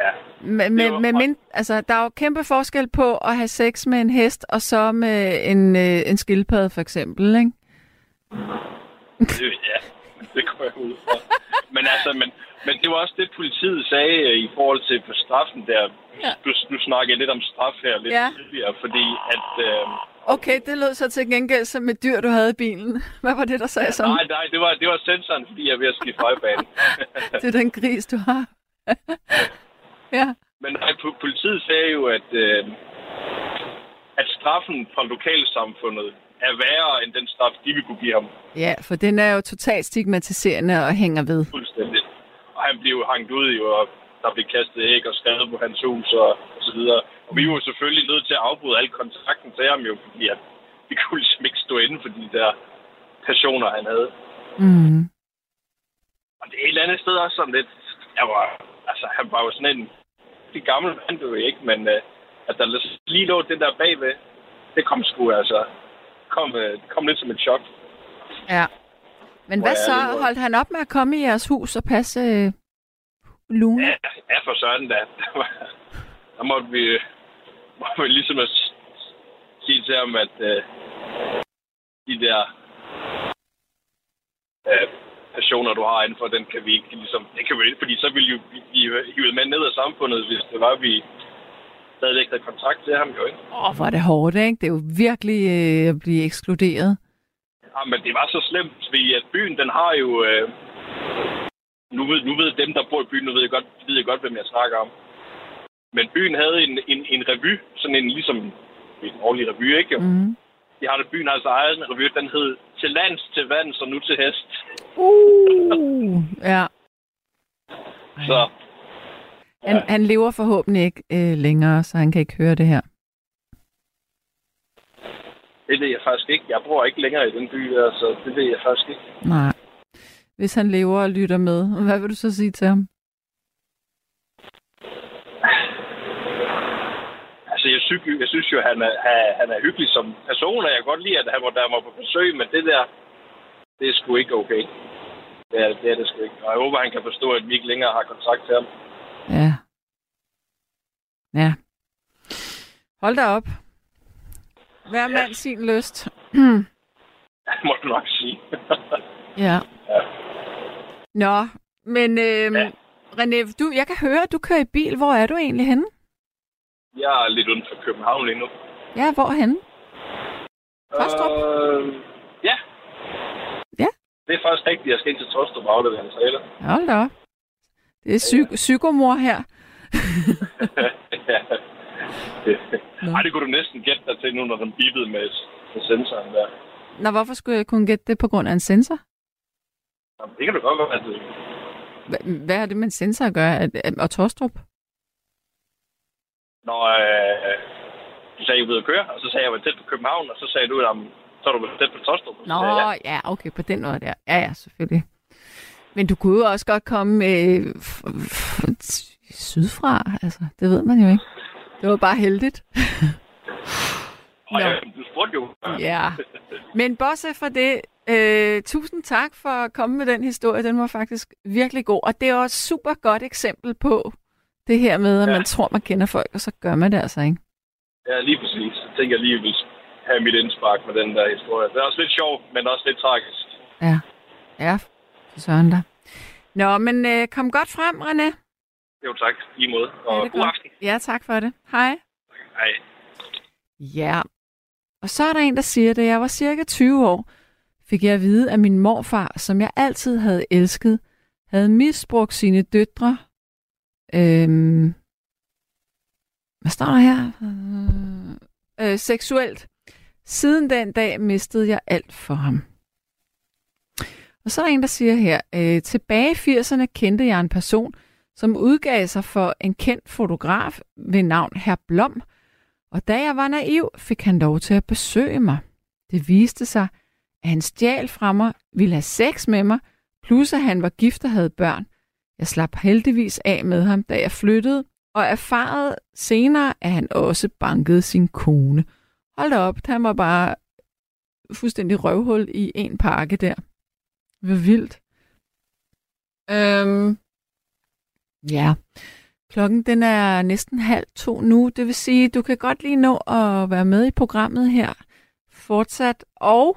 ja. med, med, med meget- min, altså, der er jo kæmpe forskel på at have sex med en hest, og så med en, øh, en skildpadde for eksempel, ikke? Det, ja, det går jeg ud fra. Men altså, men, men det var også det, politiet sagde øh, i forhold til på straffen der. Ja. Du, nu snakker jeg lidt om straf her lidt Ja. tidligere, fordi at... Øh, Okay, det lød så til gengæld som et dyr, du havde i bilen. Hvad var det, der sagde sådan? nej, nej, det var, det var sensoren, fordi jeg er ved at skifte højbane. Det er den gris, du har. ja. Men nej, po- politiet sagde jo, at, øh, at straffen fra lokalsamfundet er værre end den straf, de vil kunne give ham ja, for den er jo totalt stigmatiserende og hænger ved. fuldstændig. Og han blev hængt ud jo, og der blev kastet æg og skrevet på hans hus og, og så videre. Og vi var selvfølgelig nødt til at afbryde al kontakten til ham jo, fordi at vi kunne ligesom ikke stå inden for de der passioner, han havde. Mm. Og det er et eller andet sted også sådan lidt... Jeg var, altså, han var jo sådan en... De gamle mand, du ikke, men uh, at der lige lå det der bagved, det kom sgu altså... Kom, det kom lidt som et chok. Ja. Men hvad så? Holdt han op med at komme i jeres hus og passe øh, Luna? Ja, ja for sådan da. Der, var, der måtte vi, måtte vi ligesom at sige til ham, at uh, de der uh, passioner, du har inden for, den kan vi ikke ligesom... Det kan vi ikke, fordi så ville jo blive hivet med ned af samfundet, hvis det var, vi stadigvæk havde kontakt til ham jo, ikke? Åh, oh, hvor er det hårdt, ikke? Det er jo virkelig øh, at blive ekskluderet. Ja, men det var så slemt, fordi at byen, den har jo... Øh, nu, ved, nu ved dem, der bor i byen, nu ved jeg godt, ved jeg godt hvem jeg snakker om. Men byen havde en, en, en revy, sådan en ligesom en årlig revy, ikke? Mm. De har det byen altså egen revy, den hed Til lands, til vand, så nu til hest. Uh, ja. Så Han, han lever forhåbentlig ikke øh, længere, så han kan ikke høre det her. Det ved jeg faktisk ikke. Jeg bor ikke længere i den by, så det ved jeg faktisk ikke. Nej. Hvis han lever og lytter med, hvad vil du så sige til ham? Altså, jeg synes, jeg synes jo, han er, han- han er hyggelig som person, og jeg kan godt lide, at han var der var på besøg, men det der, det er sgu ikke okay. Det er det, er det sgu ikke. Og jeg håber, han kan forstå, at vi ikke længere har kontakt til ham. Ja. Ja. Hold da op. Hver mand sin lyst. Det må du nok sige. ja. Ja. Nå, men øhm, Ja. René, du, jeg kan høre, at du kører i bil. Hvor er du egentlig henne? jeg er lidt uden for København lige nu. Ja, hvor henne? Tostrup? Øh, ja. Ja. Det er faktisk rigtigt. Jeg skal ind til Tostrup og aflevere en trailer. Hold da op. Det er psy- psykomor her. ja. Ej, det kunne du næsten gætte dig til nu, når den bippede med, med sensoren der. Nå, hvorfor skulle jeg kunne gætte det på grund af en sensor? Jamen, det kan du godt være. Altså, Hva- Hvad er det med en sensor at gøre? Og Torstrup? når øh, du sagde, at jeg var ude at køre, og så sagde jeg, at jeg var tæt på København, og så sagde du, at så er du tæt på så Nå, sagde ja. ja, okay, på den måde der. Ja, ja, selvfølgelig. Men du kunne jo også godt komme øh, f- f- sydfra, altså. Det ved man jo ikke. Det var bare heldigt. Nå. ja, du spurgte jo. Ja. Men bortset fra det, øh, tusind tak for at komme med den historie. Den var faktisk virkelig god. Og det er også et super godt eksempel på det her med, at Ja. man tror, man kender folk, og så gør man det altså ikke. Ja, lige præcis. Så tænker jeg lige, at have mit indspark med den der historie. Det er også lidt sjovt, men også lidt tragisk. Ja. Ja, for søren da. Nå, men øh, kom godt frem, René. Jo, tak. Lige måde. Ja, Og er god godt. aften. Ja, tak for det. Hej. Hej. Ja. Og så er der en, der siger, at da jeg var cirka 20 år, fik jeg at vide, at min morfar, som jeg altid havde elsket, havde misbrugt sine døtre. Øhm, hvad står der her? Øh, øh, seksuelt. Siden den dag mistede jeg alt for ham. Og så er der en, der siger her, øh, tilbage i 80'erne kendte jeg en person, som udgav sig for en kendt fotograf ved navn Herr Blom, og da jeg var naiv, fik han lov til at besøge mig. Det viste sig, at han stjal fra mig, ville have sex med mig, plus at han var gift og havde børn. Jeg slap heldigvis af med ham, da jeg flyttede, og erfarede senere, at han også bankede sin kone. Hold da op, han var bare fuldstændig røvhul i en pakke der. Hvor vildt. Øhm, ja. Klokken den er næsten halv to nu. Det vil sige, du kan godt lige nå at være med i programmet her fortsat. Og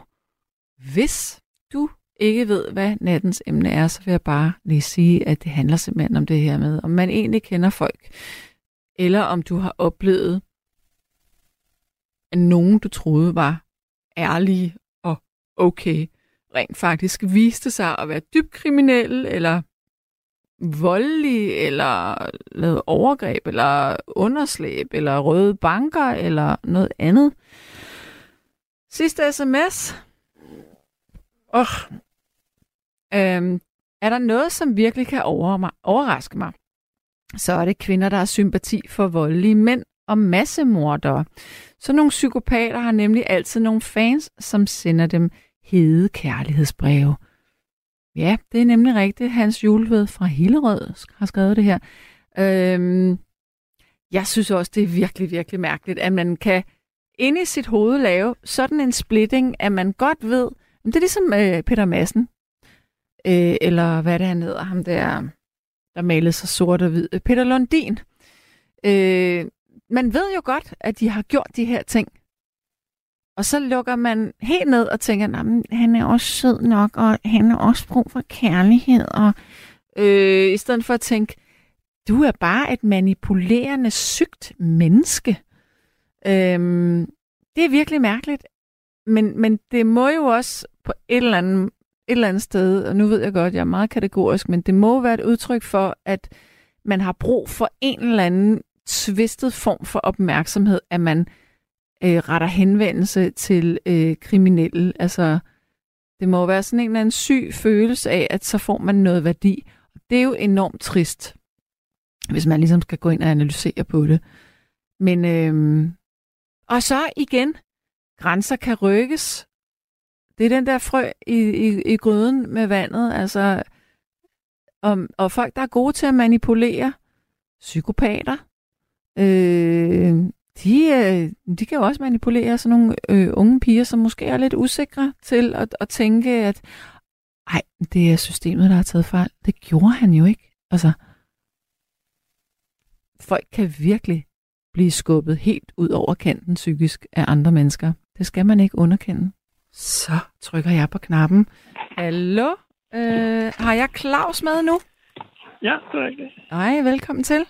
hvis du ikke ved, hvad nattens emne er, så vil jeg bare lige sige, at det handler simpelthen om det her med, om man egentlig kender folk, eller om du har oplevet, at nogen, du troede var ærlige og okay, rent faktisk viste sig at være dybt kriminelle, eller voldelig, eller lavet overgreb, eller underslæb, eller røde banker, eller noget andet. Sidste sms. Oh. Øhm, er der noget, som virkelig kan over mig, overraske mig, så er det kvinder, der har sympati for voldelige mænd, og massemordere. Så nogle psykopater har nemlig altid nogle fans, som sender dem hede kærlighedsbreve. Ja, det er nemlig rigtigt. Hans Julved fra Hillerød har skrevet det her. Øhm, jeg synes også, det er virkelig, virkelig mærkeligt, at man kan inde i sit hoved lave sådan en splitting, at man godt ved, det er ligesom øh, Peter Madsen, øh, eller hvad det han hedder, ham der, der malede sig sort og hvid, øh, Peter Lundin. Øh, man ved jo godt, at de har gjort de her ting. Og så lukker man helt ned og tænker, at han er også sød nok, og han har også brug for kærlighed. Og, øh, I stedet for at tænke, du er bare et manipulerende, sygt menneske. Øh, det er virkelig mærkeligt. Men, men det må jo også på et eller, andet, et eller andet sted, og nu ved jeg godt, jeg er meget kategorisk, men det må være et udtryk for, at man har brug for en eller anden tvistet form for opmærksomhed, at man øh, retter henvendelse til øh, kriminelle. Altså, det må være sådan en eller anden syg følelse af, at så får man noget værdi. Og det er jo enormt trist, hvis man ligesom skal gå ind og analysere på det. Men, øh, og så igen, grænser kan rykkes. Det er den der frø i, i, i gryden med vandet. Altså, og, og folk, der er gode til at manipulere, psykopater, øh, de, øh, de kan jo også manipulere sådan nogle øh, unge piger, som måske er lidt usikre til at, at tænke, at ej, det er systemet, der har taget fejl. Det gjorde han jo ikke. Altså, folk kan virkelig blive skubbet helt ud over kanten psykisk af andre mennesker. Det skal man ikke underkende. Så trykker jeg på knappen. Hallo? Øh, har jeg Claus med nu? Ja, det er rigtigt. Hej, velkommen til.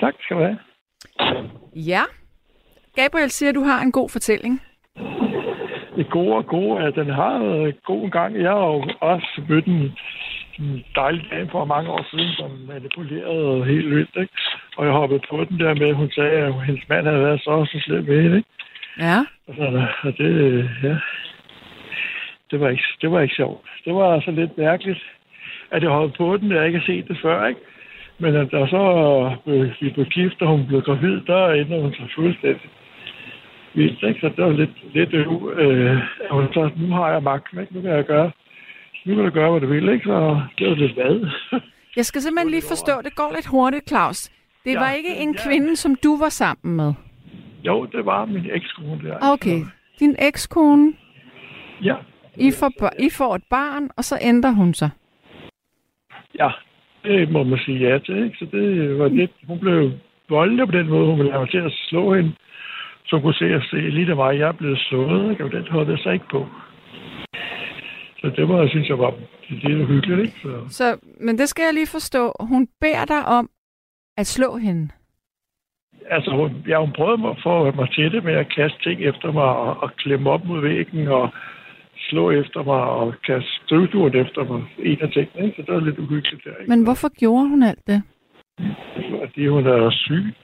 Tak skal du have. Ja. Gabriel siger, at du har en god fortælling. Det gode og gode, at den har været god en gang. Jeg har jo også mødt en, en dejlig dame for mange år siden, som manipulerede helt vildt. Ikke? Og jeg hoppede på den der med, at hun sagde, at hendes mand havde været så så slem med hende. Ikke? Ja. Og, så, og det, ja, det var, ikke, det var ikke sjovt. Det var altså lidt mærkeligt, at jeg hoppede på den, jeg ikke har set det før. Ikke? Men at der så blev, vi blev gift, og hun blev gravid, der ændrede hun sig fuldstændig. Vildt, ikke? Så det var lidt, lidt øh, øh, så nu har jeg magten, ikke? Nu kan jeg gøre, nu kan jeg gøre, hvad du vil, ikke? Så det var lidt hvad. Jeg skal simpelthen lige forstå, det går lidt hurtigt, Claus. Det ja, var ikke en ja. kvinde, som du var sammen med? Jo, det var min ekskone der. Okay. Din ekskone? Ja. I får, I får et barn, og så ændrer hun sig? Ja, det må man sige ja til. Ikke? Så det var lidt, hun blev voldelig på den måde, hun ville have mig til at slå hende. Så kunne se at se lige der var, jeg er blevet slået, ikke? og den holdt jeg så ikke på. Så det var, jeg synes jeg var lidt hyggeligt. Ikke? Så. så, men det skal jeg lige forstå. Hun beder dig om at slå hende? Altså, hun, ja, hun prøvede at få mig til det med at kaste ting efter mig og, og klemme op mod væggen og slå efter mig og kaste støvduren efter mig. En af tingene, ikke? Så det var lidt uhyggeligt der. Ikke? Men hvorfor gjorde hun alt det? Fordi hun er syg.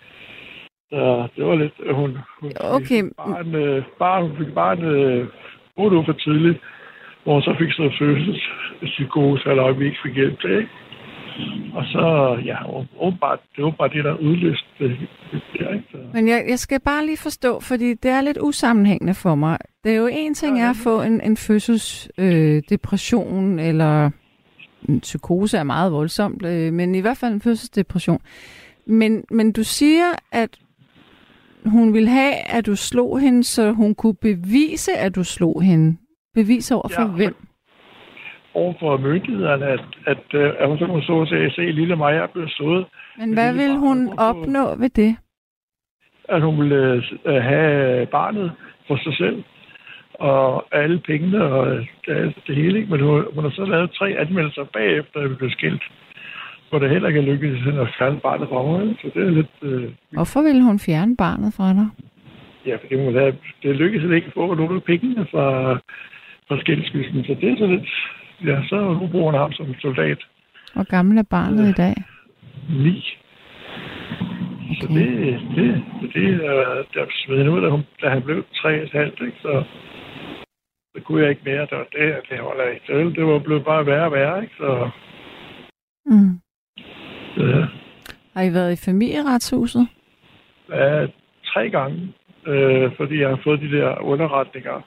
Så det var lidt... Hun, hun okay. fik barn, øh, barn, hun fik barn øh, uge for tidligt, hvor hun så fik sådan en fødselspsykose, eller vi ikke fik hjælp til, ikke? Og så, ja, åbenbart, det var bare det, der udløste det. Der, ikke? Så. Men jeg, jeg skal bare lige forstå, fordi det er lidt usammenhængende for mig. Det er jo en ting ja, er at få en, en fødselsdepression, øh, eller en psykose er meget voldsomt, øh, men i hvert fald en fødselsdepression. Men, men du siger, at hun ville have, at du slog hende, så hun kunne bevise, at du slog hende. Bevise over for ja, hvem? over for myndighederne, at, at, øh, at hun så kunne så at se, at lille mig er blevet slået. Men hvad vil hun opnå ved det? At hun ville uh, have barnet for sig selv, og alle pengene og det, hele. Men hun, hun har så lavet tre anmeldelser bagefter, at vi blev skilt. Hvor det heller ikke er lykkedes at fjerne barnet fra mig. Så det er lidt... Uh, Hvorfor ville hun fjerne barnet fra dig? Ja, fordi hun havde, det lykkedes ikke at få nogle af pengene fra, fra skilsmissen. Så det er så lidt ja, så nu bruger han ham som soldat. Hvor gammel er barnet øh, i dag? Ni. Okay. Så det, det, det er, der smed ud, da, hun, da han blev tre og halvt, ikke? Så det kunne jeg ikke mere. Det var det, det holder ikke til. Det var blevet bare værre og værre, ikke? Så, mm. Ja. Har I været i familieretshuset? Ja, tre gange, øh, fordi jeg har fået de der underretninger,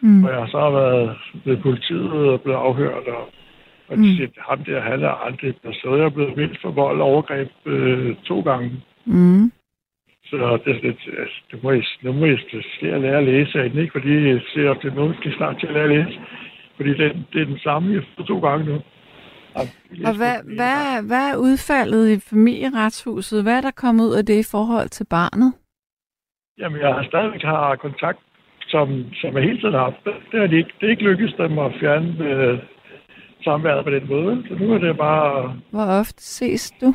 Mm. hvor jeg så har været ved politiet og blevet afhørt, og, og Mm. de siger, ham der, han er aldrig blevet slået. Jeg er blevet vildt for vold og overgreb øh, to gange. Mm. Så det er altså, det må I, nu må I se at lære at læse af den, ikke? Fordi jeg ser, at det nu skal snart til at lære at læse. Fordi det, det er den samme, jeg to gange nu. Og hvad, hvad, hvad er udfaldet i familieretshuset? Hvad er der kommet ud af det i forhold til barnet? Jamen, jeg har stadigvæk har kontakt, som, som jeg hele tiden har haft. Det er, de ikke, det er ikke lykkedes dem at fjerne øh, samværet på den måde. Så nu er det bare Hvor ofte ses du?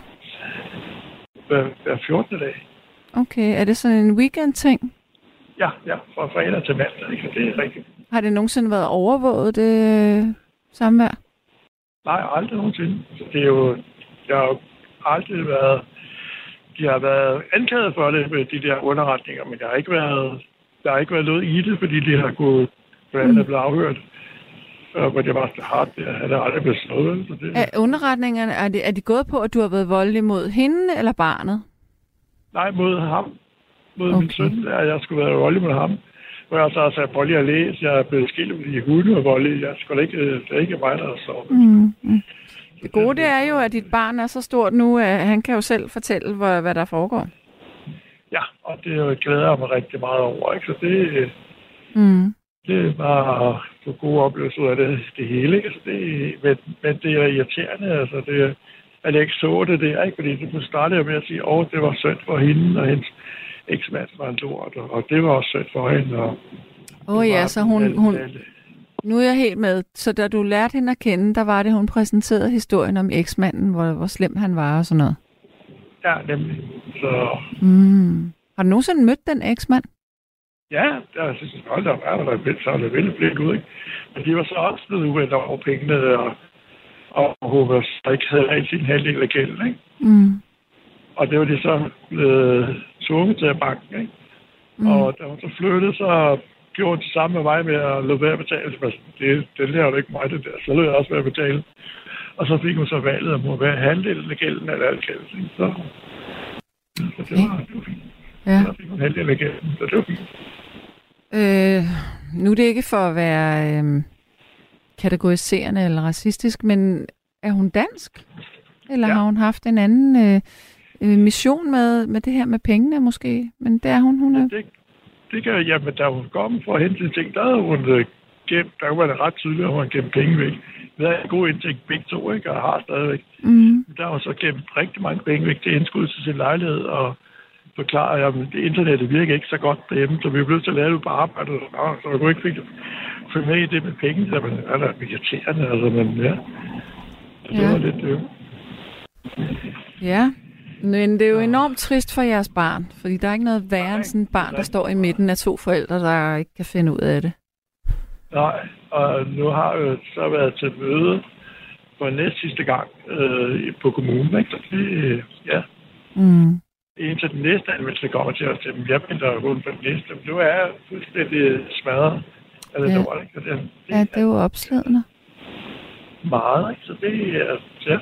hver, hver 14. dag. Okay, er det sådan en weekend-ting? Ja, ja, fra fredag til mandag. Ikke? Det er rigtigt. Har det nogensinde været overvåget, det øh, samvær? Nej, aldrig nogensinde. Det er jo, jeg har jo aldrig været, de har været anklaget for det med de der underretninger, men der har ikke været, der har ikke været noget i det, fordi de har blandt andet blevet afhørt. Og hvor det var så hardt, det han er aldrig blevet slået. Så det, Er underretningerne, er de, er de gået på, at du har været voldelig mod hende eller barnet? Nej, mod ham. Mod okay. Min søn, der jeg skulle være voldelig mod ham. Hvor jeg så har sagt, prøv lige at læse, jeg er blevet skilt, fordi hunde var voldelig. Jeg skulle ikke, det er ikke mig, der så. Mm. Mm. Det gode det er jo, at dit barn er så stort nu, at han kan jo selv fortælle, hvad, hvad der foregår. Ja, og det er jo- glæder jeg mig rigtig meget over. Ikke? Så det, Mm. det er bare få gode oplevelser ud af det, det hele. Ikke? Altså det, men, men det er irriterende, altså det, at jeg ikke så det der, ikke? fordi det startede jeg med at sige, åh, det var synd for hende, og hendes eksmand var en lort, og, og det var også synd for hende. Åh oh, ja, så hun, hun, Alt- nu er jeg helt med. Så da du lærte hende at kende, der var det, hun præsenterede historien om eksmanden, hvor, hvor slem han var og sådan noget. Ja, nemlig. Så Mm. Har du nogensinde mødt den eksmand? ja, der er sådan, hold da, er der vildt, så er det vildt blik ud, ikke? Men de var så også blevet uvendt over pengene, og, og hun var, så ikke havde alt sin halvdel af gælden, ikke? Mm. Og det var de så blevet tvunget til at banke, ikke? Mm. Og da hun så flyttede, så gjorde det samme med mig med at lade være at betale. Så det, det lærer jo ikke mig, det der. Så lød jeg også være at betale. Og så fik hun så valget, om hun være halvdelen af gælden eller alt gælden. ikke? Så, så det var, det var fint. Ja. Så fik hun halvdelen af gælden, så det var fint. Øh, nu er det ikke for at være øh, kategoriserende eller racistisk, men er hun dansk? Eller. Ja. har hun haft en anden øh, øh, mission med, med det her med pengene måske? Men det er hun, hun er... Det, det kan, jamen, da hun kom for at hente ting, der havde hun øh, gemt, der var det ret tydeligt, at hun havde gemt penge væk. Vi havde en god indtægt begge to, ikke? og har stadigvæk. Mm. Der har hun så gemt rigtig mange penge væk til indskud til sin lejlighed, og forklarer, at internettet virker ikke så godt derhjemme, så vi er blevet til at lave det på arbejdet. Nå, så jeg kunne ikke fik følge med i det med penge, så man er da irriterende, altså, men ja. Så det Ja. var lidt, øh, Ja, men det er jo enormt trist for jeres barn, fordi der er ikke noget værre end sådan et barn, der står i midten af to forældre, der ikke kan finde ud af det. Nej, og nu har jeg jo så været til møde for næst sidste gang øh, på kommunen, ikke? Så det, øh, ja, Mm. indtil den næste anmeldelse kommer til os til dem. Jeg venter kun på den næste, men nu er jeg fuldstændig smadret. Altså, Ja. ja. det, det, det, Ja, det er jo opslidende. meget, ikke? Så det er, ja.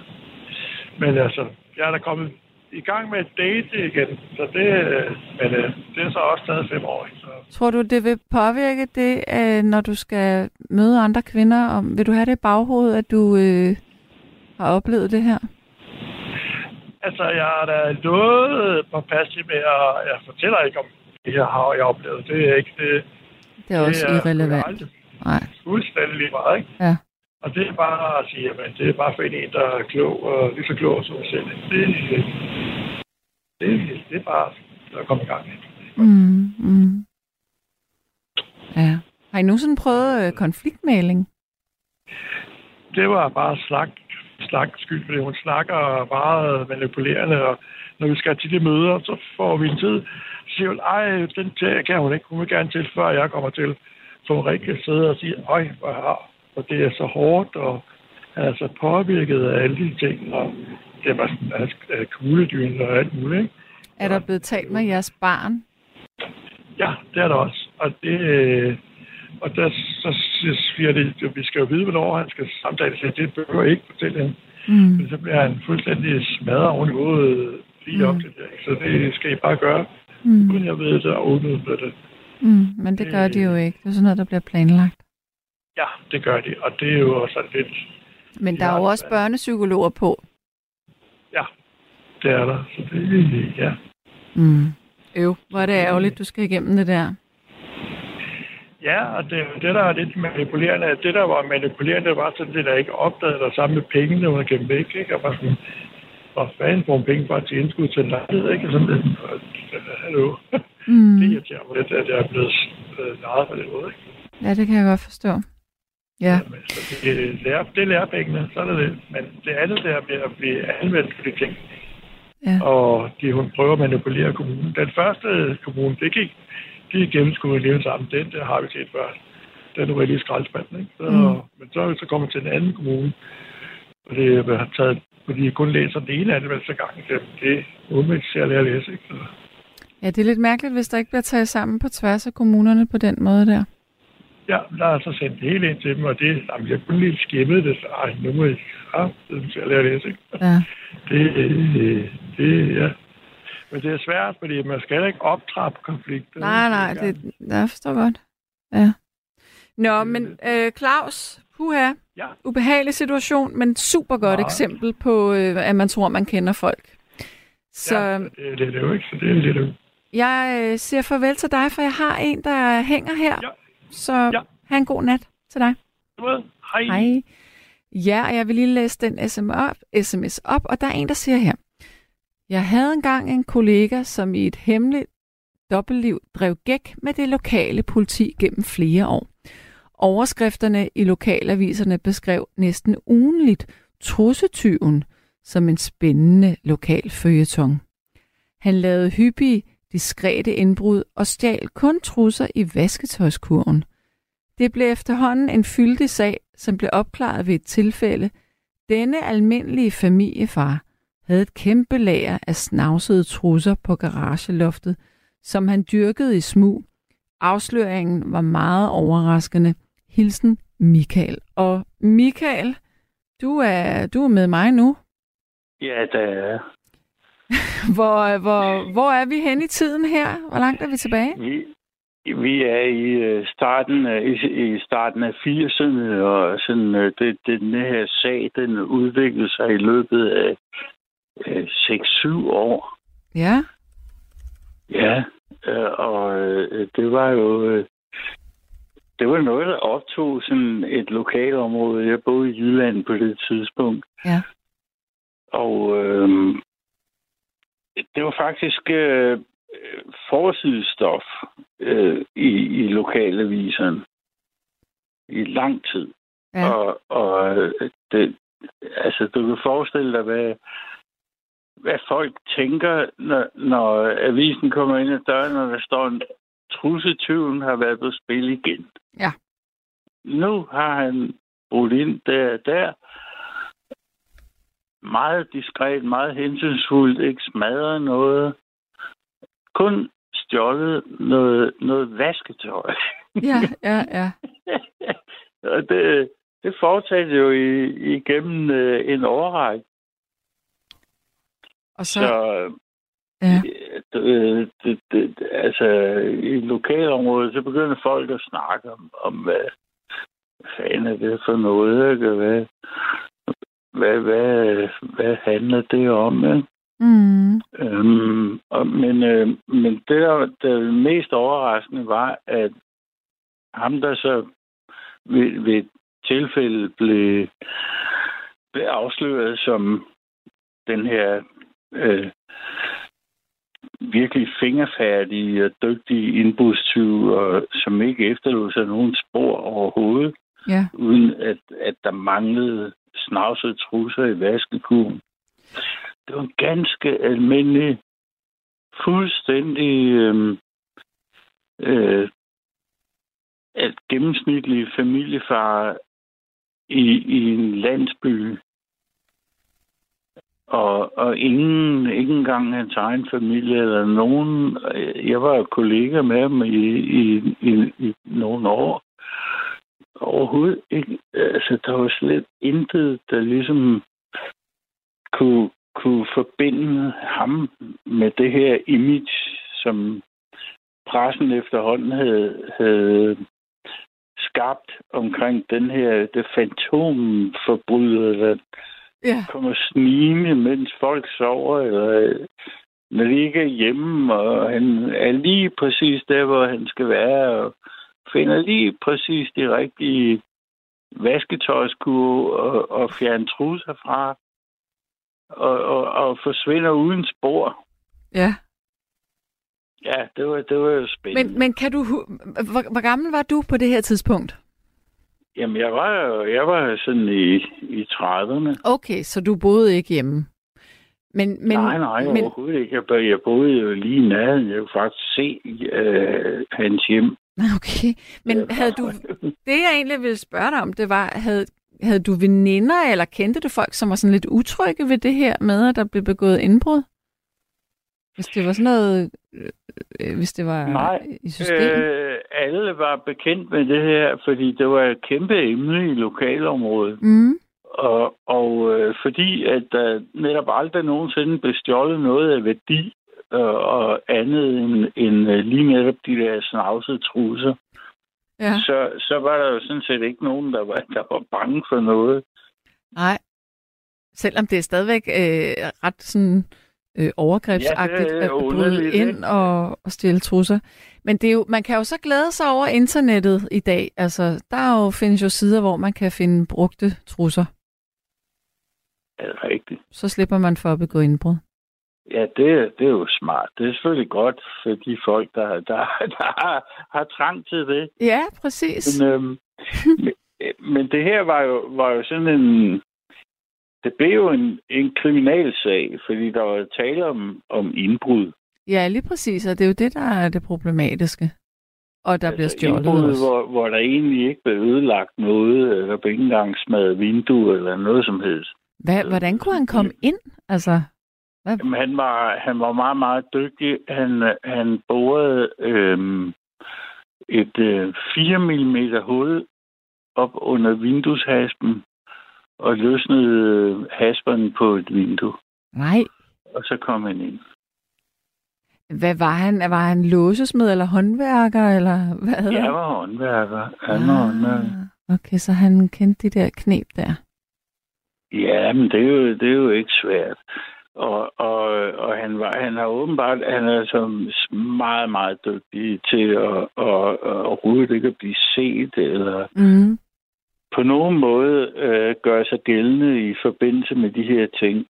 Men altså, jeg er da kommet i gang med et date igen, så det, øh, men, øh, det er så også taget fem år? Så, Tror du, det vil påvirke det, øh, når du skal møde andre kvinder? Om, vil du have det i baghovedet, at du øh, har oplevet det her? altså, jeg er da noget påpasselig med, at jeg fortæller ikke om det, jeg har jeg oplevet. Det er ikke det. Det er også irrelevant. aldrig Nej. Fuldstændig lige meget, ikke? Ja. Og det er bare at sige, at det er bare for en, der er klog og lige så klog som selv. Det, det, det er bare at komme i gang. Mm, mm. Ja. Har I nogensinde prøvet øh, konfliktmaling? det var bare snak, snak skyld, fordi hun snakker meget manipulerende, og når vi skal til de møder, så får vi en tid, så siger hun, ej, den kan hun ikke, hun vil gerne til, før jeg kommer til. Så hun rigtig sidder og siger, øj, hvor har, og det er så hårdt, og han er så påvirket af alle de ting, og det var kugledyn og alt muligt, ikke? Er der blevet talt med jeres barn? Ja, det er der også. Og det, øh, og der så siger det, at vi skal jo vide, hvornår han skal samtale sig. Det behøver jeg ikke fortælle hende. Mm. Men så bliver han fuldstændig smadret oven i hovedet lige op Mm. til det. Så det skal I bare gøre. Mm. Uden jeg ved det, og uden det. Mm. Men det gør de jo ikke. Det er sådan noget, der bliver planlagt. Ja, det gør de, og det er jo også lidt... Men der er jo også børnepsykologer på. Ja, det er der. Så det, ja. Mm. Øv, hvor er det ærgerligt, du skal igennem det der. Ja, og det, det, der er lidt manipulerende, det der var manipulerende, var sådan det, der ikke opdagede der sammen med pengene under gennem væk, ikke? Og var sådan, hvor fanden får man penge bare til indskud til en lejlighed, ikke? Sådan lidt, hallo. Mm. Det irriterer mig lidt, at jeg er blevet øh, lejet på den måde, ikke? Ja, det kan jeg godt forstå. Ja. Men, så det, lærer, det lærer pengene, så er det det. Men det andet der med at blive anvendt for de ting, Ja. og de, hun prøver at manipulere kommunen. Den første kommune, det gik, de gennemskudde leve sammen. Den der har vi set før. Den er rigtig skraldspanden, ikke? Så, Mm. Men så er så kommet til en anden kommune, og det har taget, fordi jeg kun læser den ene anmeldelse gang. Det, det er umiddelbart til at lære at læse, ikke? Så, ja, det er lidt mærkeligt, hvis der ikke bliver taget sammen på tværs af kommunerne på den måde der. Ja, der er så sendt det hele ind til dem, og det, jamen, jeg kunne lige skimmet det, så ej, nu må jeg ja, det er til at at læse, ikke? Ja. Det, det, det, ja. Men det er svært, fordi man skal ikke optrappe konflikter. Nej, nej, det, jeg forstår godt. Ja. Nå, men øh, Claus, puha, Ja. ubehagelig situation, men super godt Nej. eksempel på, øh, at man tror, man kender folk. Så Ja, det, det er det jo ikke, så det er det jo. jeg øh, siger farvel til dig, for jeg har en, der hænger her. Ja. Så Ja. ha' en god nat til dig. Hej. Hej. Ja, og jeg vil lige læse den SM op, sms op, og der er en, der siger her. Jeg havde engang en kollega, som i et hemmeligt dobbeltliv drev gæk med det lokale politi gennem flere år. Overskrifterne i lokalaviserne beskrev næsten ugenligt trussetyven som en spændende lokal følgetong. Han lavede hyppige, diskrete indbrud og stjal kun trusser i vasketøjskurven. Det blev efterhånden en fyldig sag, som blev opklaret ved et tilfælde. Denne almindelige familiefar havde et kæmpe lager af snavsede trusser på garageloftet, som han dyrkede i smug. Afsløringen var meget overraskende. Hilsen Michael. Og Michael, du er, du er med mig nu. Ja, det er. Hvor, hvor, hvor er vi hen i tiden her? Hvor langt er vi tilbage? Vi, vi er i øh, starten af, i, i starten af 80'erne, og sådan, øh, det, den her sag, den udviklede sig i løbet af øh, 6-7 år. Ja. Ja, øh, og øh, det var jo... Øh, det var noget, der optog sådan et lokalområde. Jeg boede i Jylland på det tidspunkt. Ja. Og øh, det var faktisk øh, forsidestof øh, i, i lokalaviserne i lang tid. Ja. Og, og øh, det, altså, du kan forestille dig, hvad, hvad folk tænker, når, når avisen kommer ind ad døren, og der står en trussetyven har været på spil igen. Ja. Nu har han brudt ind der der. Meget diskret, meget hensynsfuldt, ikke smadret noget. Kun stjålet noget, noget vasketøj. Ja, ja, ja. og det, det fortsatte jo i, igennem øh, en årrække. Og så, Så ja. det, det, det, altså, i lokalområdet, så begynder folk at snakke om, om hvad fanden er det for noget, ikke? Hvad, hvad, hvad, hvad handler det om, ikke? Mm. Øhm, og, men, øh, men det, der, der mest overraskende var, at ham, der så ved, ved et tilfælde blev, blev afsløret som den her øh, virkelig fingerfærdige og dygtige indbrudstyv, og som ikke efterlod sig nogen spor overhovedet, Ja. uden at, at der manglede snavsede trusser i vaskekuren. Det var en ganske almindelig, fuldstændig øhm, øh, øh, at gennemsnitlig familiefar i, i en landsby, og, og ingen, ikke engang hans egen familie eller nogen. Jeg var kollega med ham i, i, i, i nogle år. Overhovedet ikke. Altså, der var slet intet, der ligesom kunne, kunne forbinde ham med det her image, som pressen efterhånden havde, havde skabt omkring den her det fantomforbryder, der Ja. kommer snigende, mens folk sover, eller når de ikke er hjemme, og han er lige præcis der, hvor han skal være, og finder lige præcis de rigtige vasketøjskurve og, og fjerne trusser fra, og, og, og forsvinder uden spor. Ja. Ja, det var, det var jo spændende. Men, men kan du... Hvor, hvor gammel var du på det her tidspunkt? Jamen, jeg var, jeg var sådan i, i 30'erne. Okay, så du boede ikke hjemme. Men, men, nej, nej, men, overhovedet ikke. Jeg boede jo lige i nærheden. Jeg kunne faktisk se øh, hans hjem. Okay, men Øh, havde du... Det, jeg egentlig ville spørge dig om, det var, havde, havde du veninder, eller kendte du folk, som var sådan lidt utrygge ved det her med, at der blev begået indbrud? Hvis det var sådan noget... øh, øh, Hvis det var Nej, i systemet? Øh, alle var bekendt med det her, fordi det var et kæmpe emne i lokalområdet. Mm. Og, og øh, fordi at der netop aldrig nogensinde blev stjålet noget af værdi øh, og andet end, end øh, lige netop de der snavsede trusser, Ja. så, så var der jo sådan set ikke nogen, der var, der var bange for noget. Nej. Selvom det er stadigvæk øh, ret sådan øh, overgrebsagtigt Ja, at bryde ind ikke? og, og stjæle trusser. Men det er jo, man kan jo så glæde sig over internettet i dag. Altså, der er jo, findes jo sider, hvor man kan finde brugte trusser. Er det rigtigt? Så slipper man for at begå indbrud. Ja, det, det er jo smart. Det er selvfølgelig godt for de folk, der, der, der har, har trang til det. Ja, præcis. Men, øhm, men, men det her var jo, var jo sådan en... Det blev jo en, en kriminalsag, fordi der var tale om, om indbrud. Ja, lige præcis. Og det er jo det, der er det problematiske. Og der altså, bliver stjålet indbrud, også. hvor, hvor der egentlig ikke blev ødelagt noget, eller blev ikke engang smadret vindue, eller noget som helst. Hvad, hvordan kunne han komme ind? Altså, Jamen, han var, han var meget, meget dygtig. Han, han borede øhm, et øh, 4 mm hul op under vindueshaspen og løsnede øh, hasperne på et vindue. nej. Og så kom han ind. Hvad var han? Var han låsesmed eller håndværker? Eller hvad Jeg var håndværker. Han var håndværker. Ah, Okay, så han kendte de der knep der. Ja, men det er jo, det er jo ikke svært. Og, og, og han, var, han har åbenbart, han er så meget, meget dygtig til at, at, at overhovedet ikke at blive set, eller Mm. på nogen måde øh, gøre sig gældende i forbindelse med de her ting.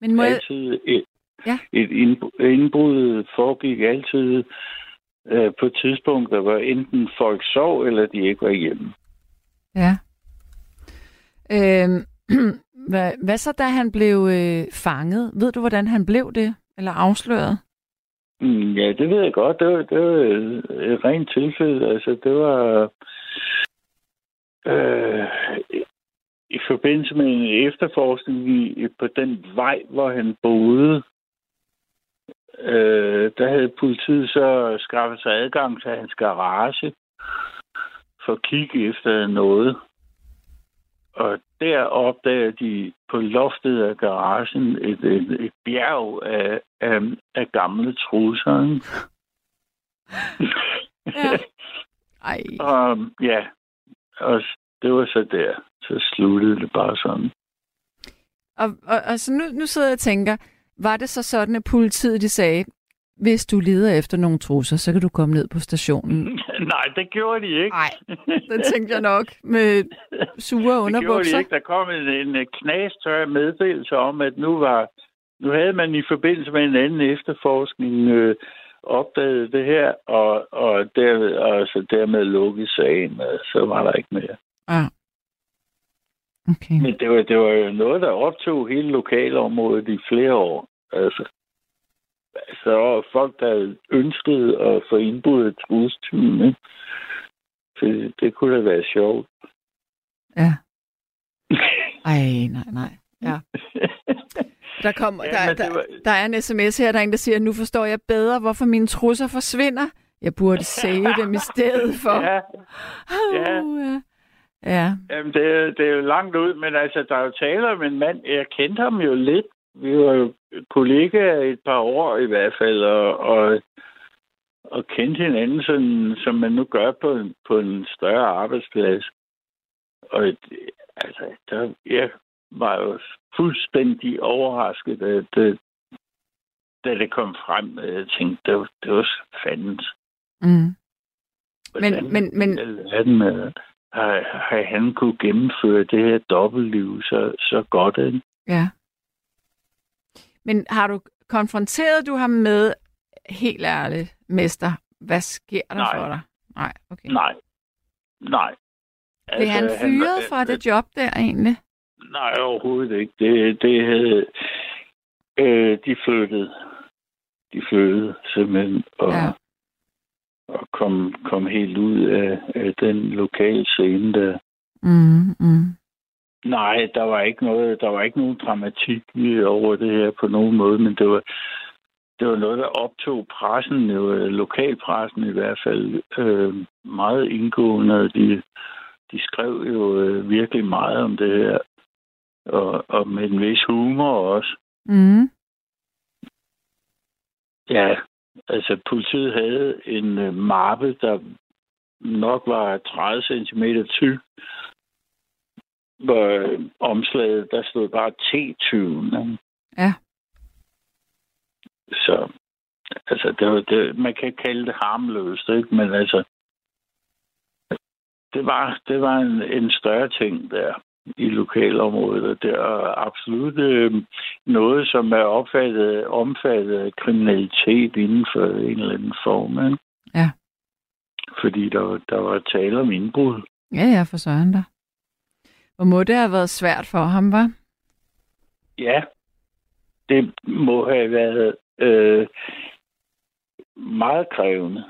Men må jeg... Altid et, Ja. et indbrud, foregik altid øh, på et tidspunkt, der var enten folk sov, eller de ikke var hjemme. Ja. Øhm, hvad, hvad så, da han blev øh, fanget? Ved du, hvordan han blev det? Eller afsløret? Mm, ja, det ved jeg godt. Det var, det var et, et rent tilfælde. Altså, det var øh, i forbindelse med en efterforskning i, på den vej, hvor han boede. Øh, der havde politiet så skaffet sig adgang til hans garage for at kigge efter noget. Og der opdager de på loftet af garagen et, et, et bjerg af, af, af gamle trusser. Ja. Ej. og ja, og det var så der. Så sluttede det bare sådan. Og, og, og så nu, nu sidder jeg og tænker, var det så sådan, at politiet de sagde, hvis du leder efter nogle trusser, så kan du komme ned på stationen. Nej, det gjorde de ikke. Nej, det tænkte jeg nok med sure det gjorde de underbukser. ikke. Der kom en, en knastør meddelelse om, at nu var nu havde man i forbindelse med en anden efterforskning øh, opdaget det her, og, og, derved, og så dermed lukket sagen, og så var der ikke mere. Ah. Okay. Men det var, det var jo noget, der optog hele lokalområdet i flere år. Altså, så der var folk, der ønskede at få indbuddet trustyven, ikke? For det kunne da være sjovt. Ja. Ej, nej, nej. Ja. Der, kom, Ja, der, det var- der er en sms her, der er en, der siger, nu forstår jeg bedre, hvorfor mine trusser forsvinder. Jeg burde save dem i stedet for. Ja, ja. Uh, ja. ja. jamen det, er- det er jo langt ud, men altså, der er jo tale om en mand, jeg kendte ham jo lidt vi var jo kollegaer et par år i hvert fald, og, og, og kendte hinanden, sådan, som man nu gør på en, på en større arbejdsplads. Og altså, der, jeg var jo fuldstændig overrasket, da det, da det kom frem. Jeg tænkte, det var, det var fandens. Mm. Hvordan Men- men- men- alverden, øh, har, har han kunne gennemføre det her dobbeltliv så, så godt? Ikke? Ja. Men har du konfronteret du ham med, helt ærligt, mester, hvad sker der Nej. for dig? Nej, okay. Nej. Nej. Blev han fyret fra det job der egentlig? Nej, overhovedet ikke. Det, det havde... Øh, de flyttede. De flyttede simpelthen og, ja. og kom, kom helt ud af, af den lokale scene der. Mm, mm. Nej, der var ikke noget, der var ikke nogen dramatik over det her på nogen måde, men det var, det var noget, der optog pressen, jo, øh, lokalpressen i hvert fald, øh, meget indgående. De, de skrev jo øh, virkelig meget om det her, og, og med en vis humor også. Mm. Ja, altså politiet havde en øh, mappe, der nok var 30 cm tyk, øh, omslaget, der stod bare T20. Ja. Så, altså, det var, det, man kan kalde det harmløst, ikke? Men altså, det var, det var en, en større ting der i lokalområdet, og det er absolut øh, noget, som er opfattet, omfattet af kriminalitet inden for en eller anden form. Ikke? Ja. Fordi der, der var tale om indbrud. Ja, ja, for søren da. Hvor må det have været svært for ham, var? Ja, det må have været øh, meget krævende,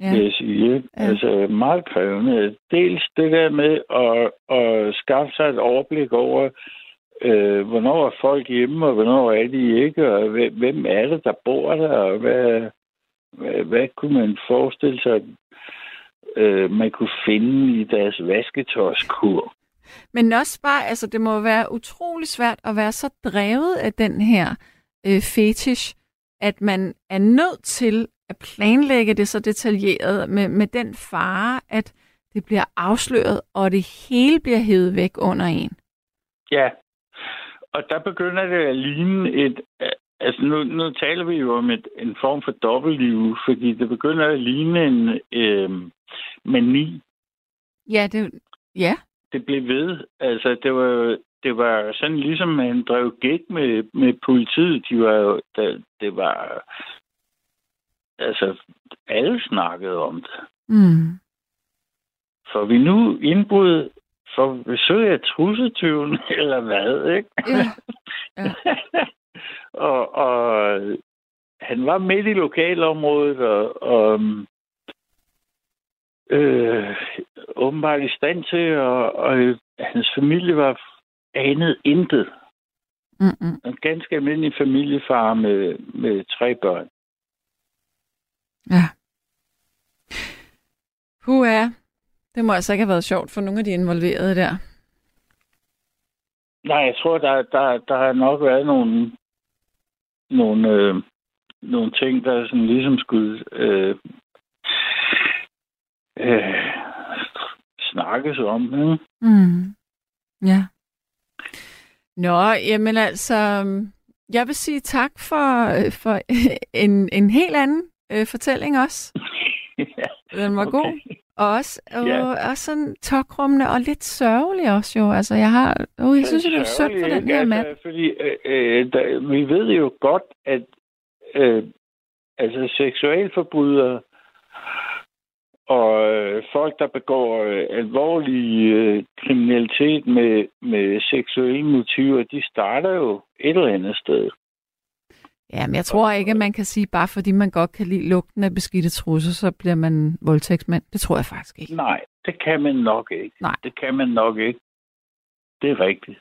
Ja. vil jeg sige. Ja. Altså meget krævende. Dels det der med at, at skaffe sig et overblik over, øh, hvornår er folk hjemme, og hvornår er de ikke, og hvem, hvem er det, der bor der, og hvad, hvad, hvad kunne man forestille sig, øh, man kunne finde i deres vasketøjskur. Men også bare, altså det må være utrolig svært at være så drevet af den her øh, fetish, at man er nødt til at planlægge det så detaljeret med, med den fare, at det bliver afsløret, og det hele bliver hævet væk under en. Ja, og der begynder det at ligne et... Altså, nu, nu taler vi jo om et, en form for dobbeltliv, fordi det begynder at ligne en øh, mani. Ja, det, ja. Det blev ved. Altså, det var, det var sådan ligesom, man drev gæk med, med politiet. De var jo... Det, det var... Altså, alle snakkede om det. Mm. For vi nu indbrud for besøg af trussetyven, eller hvad, ikke? Ja. Ja. og, og han var midt i lokalområdet, og, og øh, åbenbart i stand til, og, og hans familie var anet intet. Mm-mm. En ganske almindelig familiefar med, med tre børn. Ja. Puha. Det må altså ikke have været sjovt for nogle af de involverede der. Nej, jeg tror, der, der, der har nok været nogle, nogle, øh, nogle ting, der sådan ligesom skulle øh, øh, snakkes om. Ikke? Mm. Ja. Nå, jamen altså, jeg vil sige tak for, øh, for en, en helt anden øh, fortælling også. ja, Den var okay. god. Og også, og Ja. også sådan tokrummende og lidt sørgelig også jo. Altså, jeg har... Oh, jeg synes, det er synd for den her mand. Altså, fordi øh, øh, der, vi ved jo godt, at øh, altså seksualforbrydere og øh, folk, der begår øh, alvorlig øh, kriminalitet med, med seksuelle motiver, de starter jo et eller andet sted. Ja, men jeg tror ikke, at man kan sige, bare fordi man godt kan lide lugten af beskidte trusser, så bliver man voldtægtsmand. Det tror jeg faktisk ikke. Nej, det kan man nok ikke. Nej. Det kan man nok ikke. Det er rigtigt.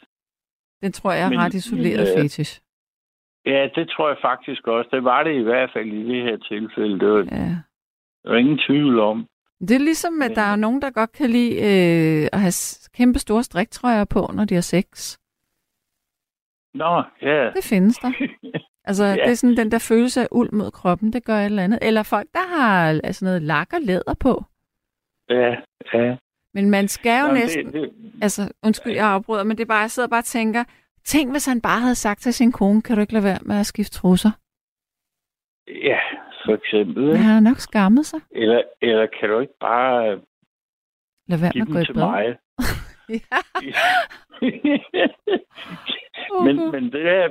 Den tror jeg er Men- ret isoleret men, øh, fetish. Ja, det tror jeg faktisk også. Det var det i hvert fald i det her tilfælde. Det var, Ja. der var ingen tvivl om. Det er ligesom, at der er nogen, der godt kan lide øh, at have kæmpe store striktrøjer på, når de har sex. Nå, ja. Det findes der. Altså, ja. Det er sådan den der følelse af uld mod kroppen, det gør et eller andet. Eller folk, der har altså noget lak og læder på. Ja, ja. Men man skal jo Nå, næsten... Det, det, Altså, undskyld, jeg afbryder, men det er bare, jeg sidder bare og tænker, tænk, hvis han bare havde sagt til sin kone, kan du ikke lade være med at skifte trusser? ja, for eksempel. Ikke? han har nok skammet sig. Eller, eller kan du ikke bare Lad være give med at gå dem til bad. mig? men, men det er,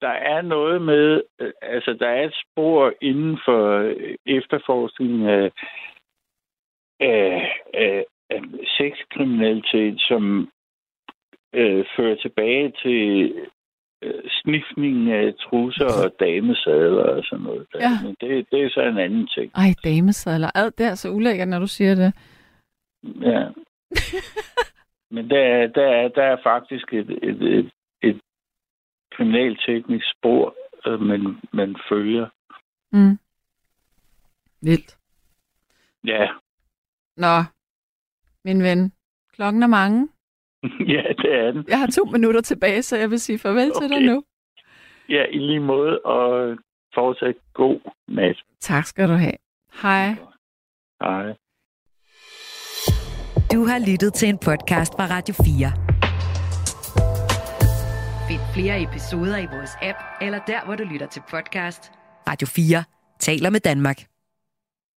der er noget med, altså der er et spor inden for øh, efterforskning af, af, af, af sexkriminalitet, som øh, fører tilbage til øh, sniffning af trusser og damesadler og sådan noget. Der. Ja. Men det, det er så en anden ting. Ej, damesadler. Ad, det er så ulækkert, når du siger det. Ja. Men der, er- der, er, der er faktisk et, et, et, et kriminalteknisk spor, øh, man, man følger. Mm. Vildt. Ja. Nå, min ven. Klokken er mange. ja, det er den. Jeg har to minutter tilbage, så jeg vil sige farvel til dig Okay. nu. Ja, i lige måde, og fortsat god nat. Tak skal du have. Hej. Hej. Du har lyttet til en podcast fra Radio 4. Find flere episoder i vores app, eller der, hvor du lytter til podcast. Radio 4 taler med Danmark.